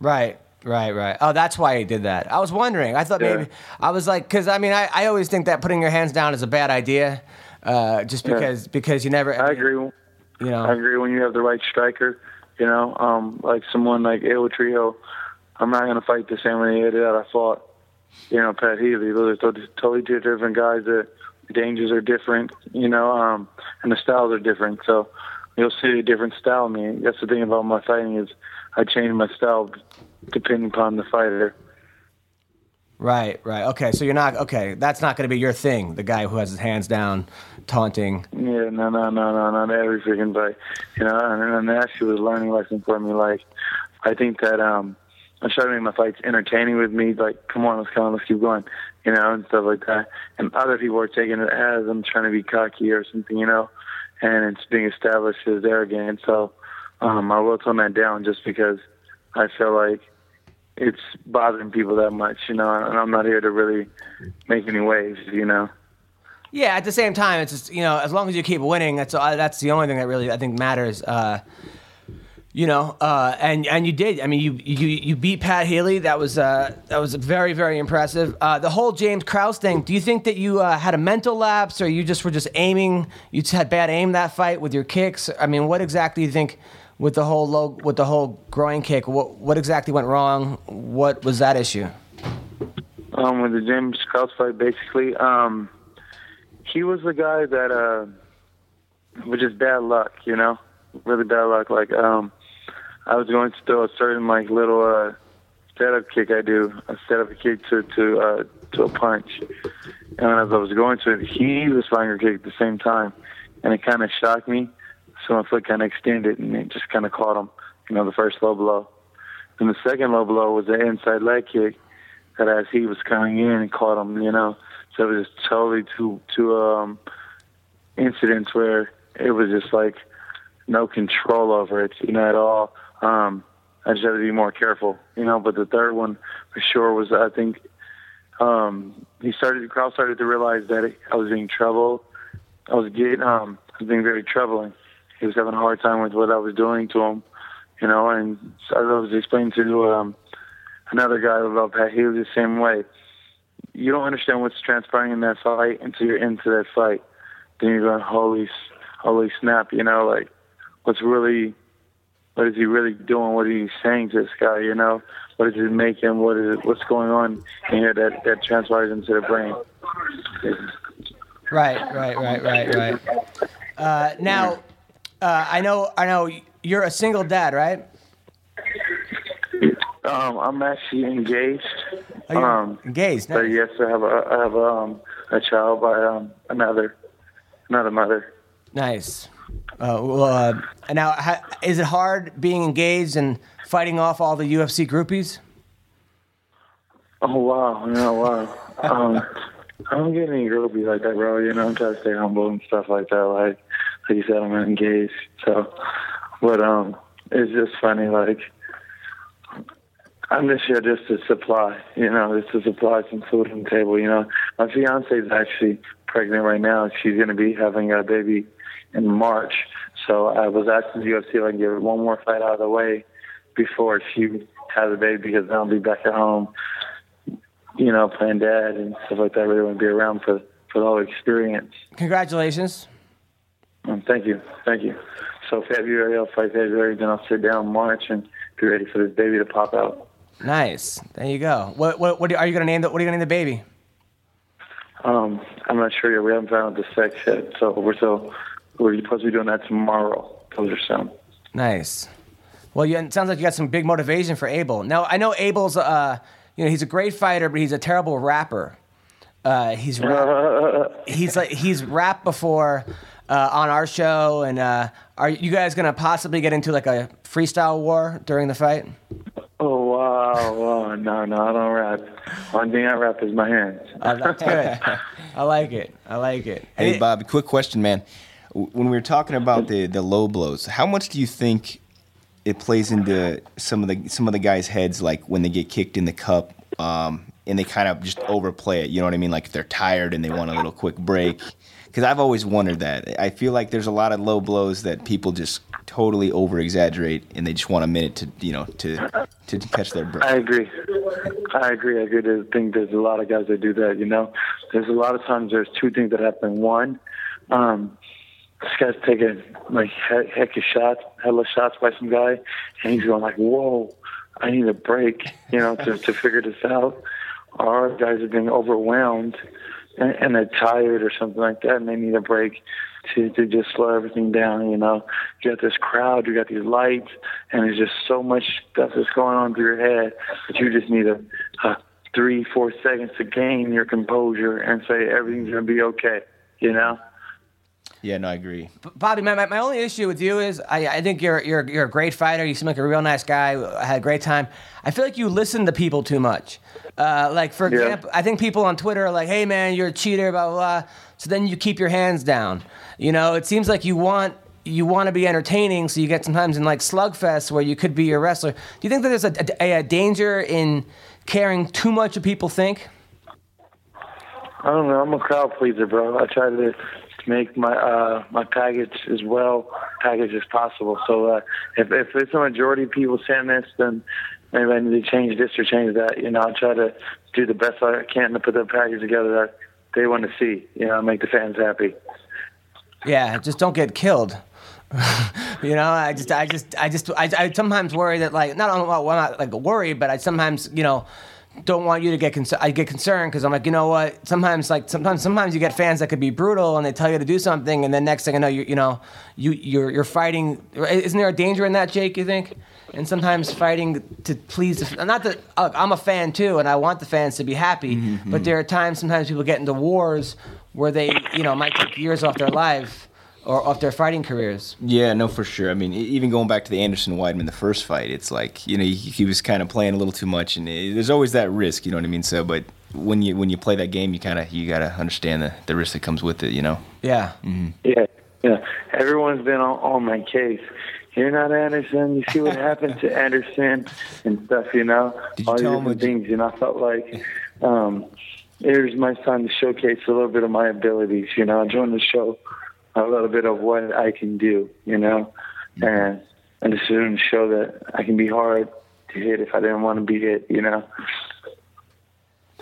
Speaker 1: Right. Right, right. Oh, that's why he did that. I was wondering. I thought yeah. maybe I was like, because I mean, I, I always think that putting your hands down is a bad idea, uh, just because yeah. because you never.
Speaker 4: I, I agree. You know, I agree. When you have the right striker, you know, um, like someone like El Trio, I'm not going to fight the same way that I fought. You know, Pat Healy. Those are totally two different guys. The dangers are different. You know, um, and the styles are different. So you'll see a different style. I mean, that's the thing about my fighting is I change my style depending upon the fighter.
Speaker 1: Right, right. Okay, so you're not okay. That's not going to be your thing. The guy who has his hands down, taunting.
Speaker 4: Yeah, no, no, no, no, not every freaking fight. You know, and, and that actually was a learning lesson for me. Like, I think that um, I try to make my fights entertaining with me. Like, come on, let's come on, let's keep going. You know, and stuff like that. And other people are taking it as I'm trying to be cocky or something. You know, and it's being established as arrogant. So um, I will tone that down just because I feel like it's bothering people that much, you know, and I'm not here to really make any waves, you know.
Speaker 1: Yeah, at the same time, it's just you know, as long as you keep winning, that's uh, that's the only thing that really I think matters. Uh, you know, uh, and and you did. I mean, you you you beat Pat Healy. That was uh, that was very very impressive. Uh, the whole James Krause thing. Do you think that you uh, had a mental lapse, or you just were just aiming? You just had bad aim that fight with your kicks. I mean, what exactly do you think? With the whole low, with the whole groin kick. What what exactly went wrong? What was that issue?
Speaker 4: Um, with the James Krause fight, basically, um, he was the guy that uh, was just bad luck, you know, really bad luck. Like, um, I was going to throw a certain like little uh, setup kick I do, a setup kick to to uh, to a punch, and as I was going to it, he was firing a kick at the same time, and it kind of shocked me so my foot kind of extended and it just kind of caught him, you know, the first low blow. And the second low blow was an inside leg kick that as he was coming in and caught him, you know. So it was just totally two two um incidents where it was just like no control over it, you know, at all. Um I just had to be more careful, you know, but the third one for sure was I think um he started the crowd started to realize that I was in trouble. I was getting um I was being very troubling he was having a hard time with what I was doing to him, you know. And I was explaining to um, another guy about he was the same way. You don't understand what's transpiring in that fight until you're into that fight. Then you're going, holy, holy snap, you know, like what's really, what is he really doing? What are you saying to this guy? You know, what is it making? What is it, what's going on in here that that transpires into the brain?
Speaker 1: Right, right, right, right, right. Uh, now, uh, I know, I know. You're a single dad, right?
Speaker 4: Um, I'm actually engaged.
Speaker 1: Oh, um, engaged. Nice.
Speaker 4: But yes, I have a, I have a, um, a child by um, another not a mother.
Speaker 1: Nice. Uh, well, uh, now, ha, is it hard being engaged and fighting off all the UFC groupies?
Speaker 4: Oh wow, yeah, wow. Um, I don't get any groupies like that, bro. You know, I'm trying to stay humble and stuff like that. Like, like you said, I'm not engaged. So, but um, it's just funny. Like, I'm just here just to supply. You know, just to supply some food on the table. You know, my fiance is actually pregnant right now. She's going to be having a baby in March. So I was asking the UFC if I can get one more fight out of the way before she has a baby because then I'll be back at home you know, playing dad and stuff like that. I really want to be around for for the whole experience.
Speaker 1: Congratulations.
Speaker 4: Um, thank you, thank you. So February, I'll fight February, then I'll sit down March and be ready for this baby to pop out.
Speaker 1: Nice. There you go. What what, what are you gonna name the What are you gonna name the baby?
Speaker 4: Um, I'm not sure yet. We haven't found out the sex yet, so we're still we're supposed to be doing that tomorrow. Soon.
Speaker 1: Nice. Well, you, it sounds like you got some big motivation for Abel. Now I know Abel's uh you know he's a great fighter, but he's a terrible rapper. Uh, he's rap, (laughs) he's like he's rapped before uh, on our show, and uh, are you guys gonna possibly get into like a freestyle war during the fight?
Speaker 4: Oh wow, wow, no, no, I don't rap. One thing I rap is my hands.
Speaker 1: Uh, that's good. I like it. I like it.
Speaker 2: Hey,
Speaker 1: And-
Speaker 2: Bobby, quick question, man. When we were talking about the the low blows, how much do you think it plays into some of the some of the guys' heads, like when they get kicked in the cup, um, and they kind of just overplay it? You know what I mean? Like if they're tired and they want a little quick break. Because I've always wondered that. I feel like there's a lot of low blows that people just totally over exaggerate, and they just want a minute to you know to to catch their breath.
Speaker 4: I agree. I agree. I agree. I think there's a lot of guys that do that. You know, there's a lot of times there's two things that happen. One, um, this guy's taking like heck, of shots, hella shots by some guy, and he's going like, "Whoa, I need a break," you know, to to figure this out. Our guys are being overwhelmed and, they're tired or something like that, and they need a break to to just slow everything down. You know, you got this crowd, you got these lights, and there's just so much stuff that's going on through your head that you just need a, a three, four seconds to gain your composure and say everything's gonna be okay. You know.
Speaker 2: Yeah, no, I agree.
Speaker 1: Bobby, my, my, my only issue with you is I, I think you're, you're you're a great fighter. You seem like a real nice guy. I had a great time. I feel like you listen to people too much. Uh, like for
Speaker 4: Yeah.
Speaker 1: example, I think people on Twitter are like, "Hey man, you're a cheater," blah blah. blah. So then you keep your hands down. You know, it seems like you want you want to be entertaining, so you get sometimes in like slugfests where you could be a wrestler. Do you think that there's a, a, a danger in caring too much what people think?
Speaker 4: I don't know. I'm a crowd pleaser, bro. I try to make my uh my package as well package as possible. So uh, if if it's a majority of people saying this, then maybe I need to change this or change that. You know, I try to do the best I can to put the package together that they want to see. You know, make the fans happy.
Speaker 1: Yeah, just don't get killed. (laughs) you know, I just, I just, I just, I, I sometimes worry that like, not well, I'm not like worried, but I sometimes, you know, don't want you to get concerned. I get concerned because I'm like, you know what? Sometimes, like, sometimes, sometimes you get fans that could be brutal and they tell you to do something, and then next thing I know, you, you know, you, you're, you're fighting. Isn't there a danger in that, Jake? You think? And sometimes fighting to please, the, not that look, I'm a fan too, and I want the fans to be happy, mm-hmm, but mm-hmm. there are times sometimes people get into wars where they, you know, might take years off their life or off their fighting careers.
Speaker 2: Yeah, no, for sure. I mean, even going back to the Anderson Weidman, the first fight, it's like you know he, he was kind of playing a little too much, and it, there's always that risk. You know what I mean? So, but when you when you play that game, you kind of you gotta understand the, the risk that comes with it. You know?
Speaker 1: Yeah.
Speaker 4: Yeah, yeah. Everyone's been on, on my case. You're not Anderson. You see what happened to (laughs) Anderson and stuff. You know,
Speaker 2: Did you
Speaker 4: all these
Speaker 2: tell him
Speaker 4: different things. You know, I felt like um, here's my time to showcase a little bit of my abilities. You know, I joined the show a little bit of what I can do. You know, and and just to show that I can be hard to hit if I didn't want to be hit. You know.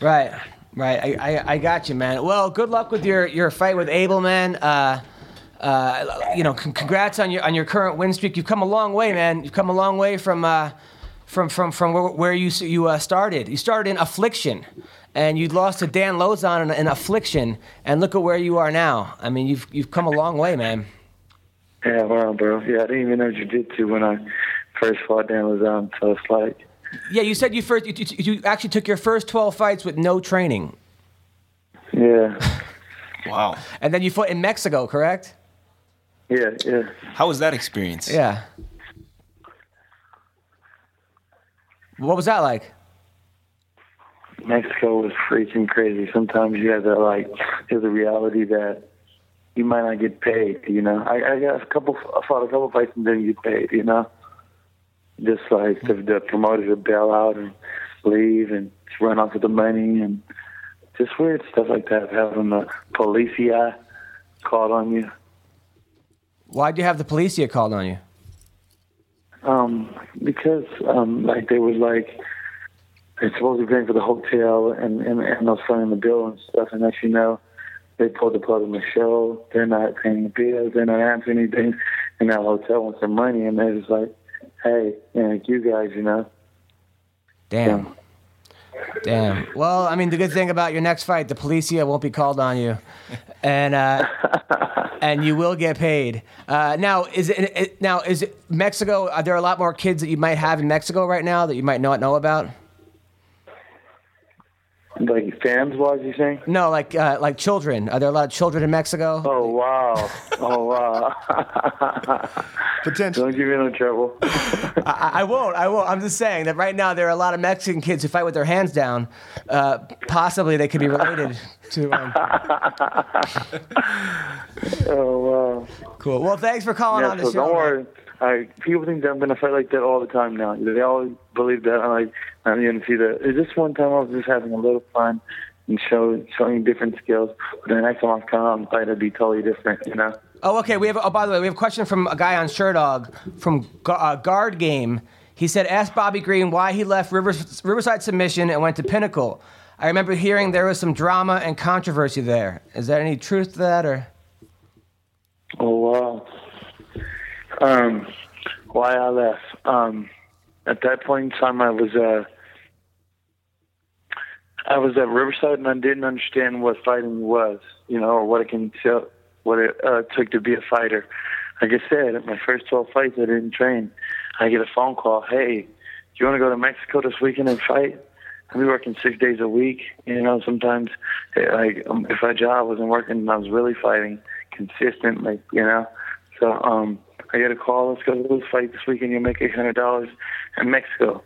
Speaker 1: Right. Right. I, I, I got you, man. Well, good luck with your, your fight with Abel, man. Uh, uh, you know, con- congrats on your on your current win streak. You've come a long way, man. You've come a long way from uh, from from from where, where you you uh, started. You started in affliction, and you lost to Dan Lauzon in, in affliction, and look at where you are now. I mean, you've you've come a long way, man.
Speaker 4: Yeah, wow, bro. Yeah, I didn't even know jiu-jitsu when I first fought Dan Lauzon, So it's like.
Speaker 1: Yeah, you said you first you, you you actually took your first twelve fights with no training.
Speaker 4: Yeah. (laughs)
Speaker 2: Wow.
Speaker 1: And then you fought in Mexico, correct?
Speaker 4: Yeah, yeah.
Speaker 2: How was that experience?
Speaker 1: Yeah. What was that like?
Speaker 4: Mexico was freaking crazy. Sometimes you have to like, there's a reality that you might not get paid. You know, I, I got a couple, I fought a couple fights and didn't get paid. You know, just like the, the promoters would bail out and leave and run off with the money and just weird stuff like that. Having the policia called on you.
Speaker 1: Why'd you have the policia called on you?
Speaker 4: Um, because um, like they was like they're supposed to be paying for the hotel and and and those funding the bill and stuff, and as you know, they pulled the plug on the show. They're not paying the bills. They're not answering anything, and that hotel wants their money, and they're just like, hey, you know, like you guys, you know.
Speaker 1: Damn. Damn. Well, I mean, the good thing about your next fight, the policia won't be called on you, and uh, (laughs) and you will get paid. Uh, now, is it, it now is it Mexico? Are there a lot more kids that you might have in Mexico right now that you might not know about?
Speaker 4: Like fans wise, you saying?
Speaker 1: No, like uh, like children. Are there a lot of children in Mexico?
Speaker 4: Oh wow! Oh wow! (laughs)
Speaker 2: Potential.
Speaker 4: Don't give me no trouble. (laughs)
Speaker 1: I, I won't. I won't. I'm just saying that right now there are a lot of Mexican kids who fight with their hands down. Uh, possibly they could be related (laughs) to. Um,
Speaker 4: oh wow!
Speaker 1: cool. Well, thanks for calling
Speaker 4: Yeah,
Speaker 1: on the
Speaker 4: so
Speaker 1: show.
Speaker 4: don't
Speaker 1: man.
Speaker 4: I, people think that I'm gonna fight like that all the time now. They always believe that. I'm like, I'm gonna see that. It's Just one time I was just having a little fun and show, showing different skills. But the next time I come out and fight, it'd be totally different, you know.
Speaker 1: Oh, okay. We have. Oh, by the way, we have a question from a guy on Sherdog from uh, Guard Game. He said, "Ask Bobby Green why he left Rivers, Riverside Submission and went to Pinnacle." I remember hearing there was some drama and controversy there. Is there any truth to that, or?
Speaker 4: Oh wow. Um, why I left? Um, at that point in time, I was uh, I was at Riverside, and I didn't understand what fighting was, you know, or what it can tell, what it uh, took to be a fighter. Like I said, at my first 12 fights, I didn't train. I get a phone call, hey, do you want to go to Mexico this weekend and fight? I'd be working six days a week. You know, sometimes eh, like um, if my job wasn't working, I was really fighting consistently. You know, so um, I get a call. Let's go. Let's fight this weekend. You'll make eight hundred dollars in Mexico.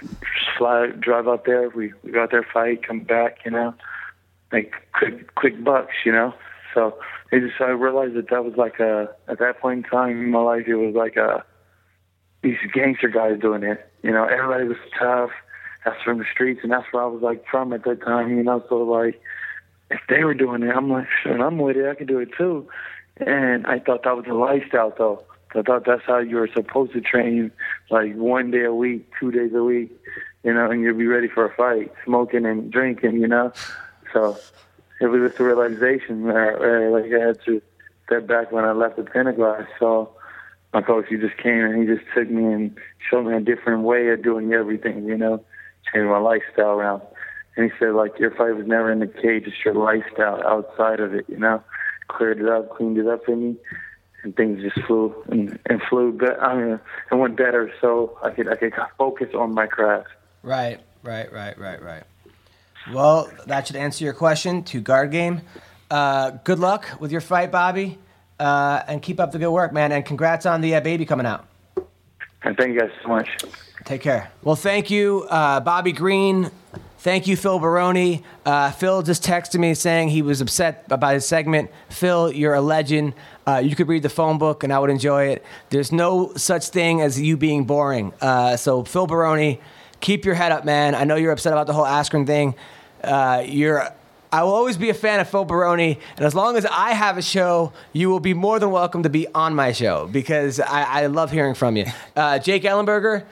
Speaker 4: Just fly, drive out there. We we go out there, fight, come back. You know, make quick quick bucks. You know, so it just I realized that that was like a at that point in time in my life, it was like a these gangster guys doing it. You know, everybody was tough. That's from the streets, and that's where I was like from at that time. You know, so like if they were doing it, I'm like, shit, I'm with it. I can do it too. And I thought that was a lifestyle, though. I thought that's how you were supposed to train, like one day a week, two days a week, you know, and you'd be ready for a fight, smoking and drinking, you know. So it was just a realization where, where uh, like I had to step back when I left the Pinnacle. I saw my coach. He just came and he just took me and showed me a different way of doing everything, you know, changed my lifestyle around. And he said, like, your fight was never in the cage, it's your lifestyle outside of it, you know. Cleared it up, cleaned it up for me, and things just flew and, and flew, be- I mean, and went better. So I could I could focus on my craft.
Speaker 1: Right, right, right, right, right. Well, that should answer your question to guard game. Uh, good luck with your fight, Bobby, uh, and keep up the good work, man. And congrats on the uh, baby coming out.
Speaker 4: And thank you guys so much.
Speaker 1: Take care. Well, thank you, uh, Bobby Green. Thank you, Phil Baroni. Uh, Phil just texted me saying he was upset about his segment. Phil, you're a legend. Uh, you could read the phone book and I would enjoy it. There's no such thing as you being boring. Uh, so, Phil Baroni, keep your head up, man. I know you're upset about the whole Askren thing. Uh, you're. I will always be a fan of Phil Baroni, and as long as I have a show, you will be more than welcome to be on my show because I, I love hearing from you. Uh, Jake Ellenberger,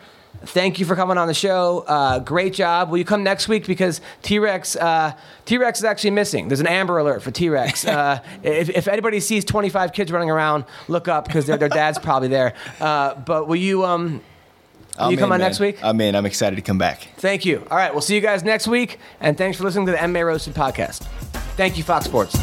Speaker 1: thank you for coming on the show. Uh, great job. Will you come next week because T Rex uh, T Rex is actually missing. There's an Amber Alert for T Rex. (laughs) Uh, if, if anybody sees 25 kids running around, look up because their, their dad's probably there. Uh, but will you um will
Speaker 2: I'm
Speaker 1: you come
Speaker 2: in,
Speaker 1: on
Speaker 2: man.
Speaker 1: next week?
Speaker 2: I'm in. I'm excited to come back.
Speaker 1: Thank you. All right, we'll see you guys next week, and thanks for listening to the MMA Roasted podcast. Thank you, Fox Sports.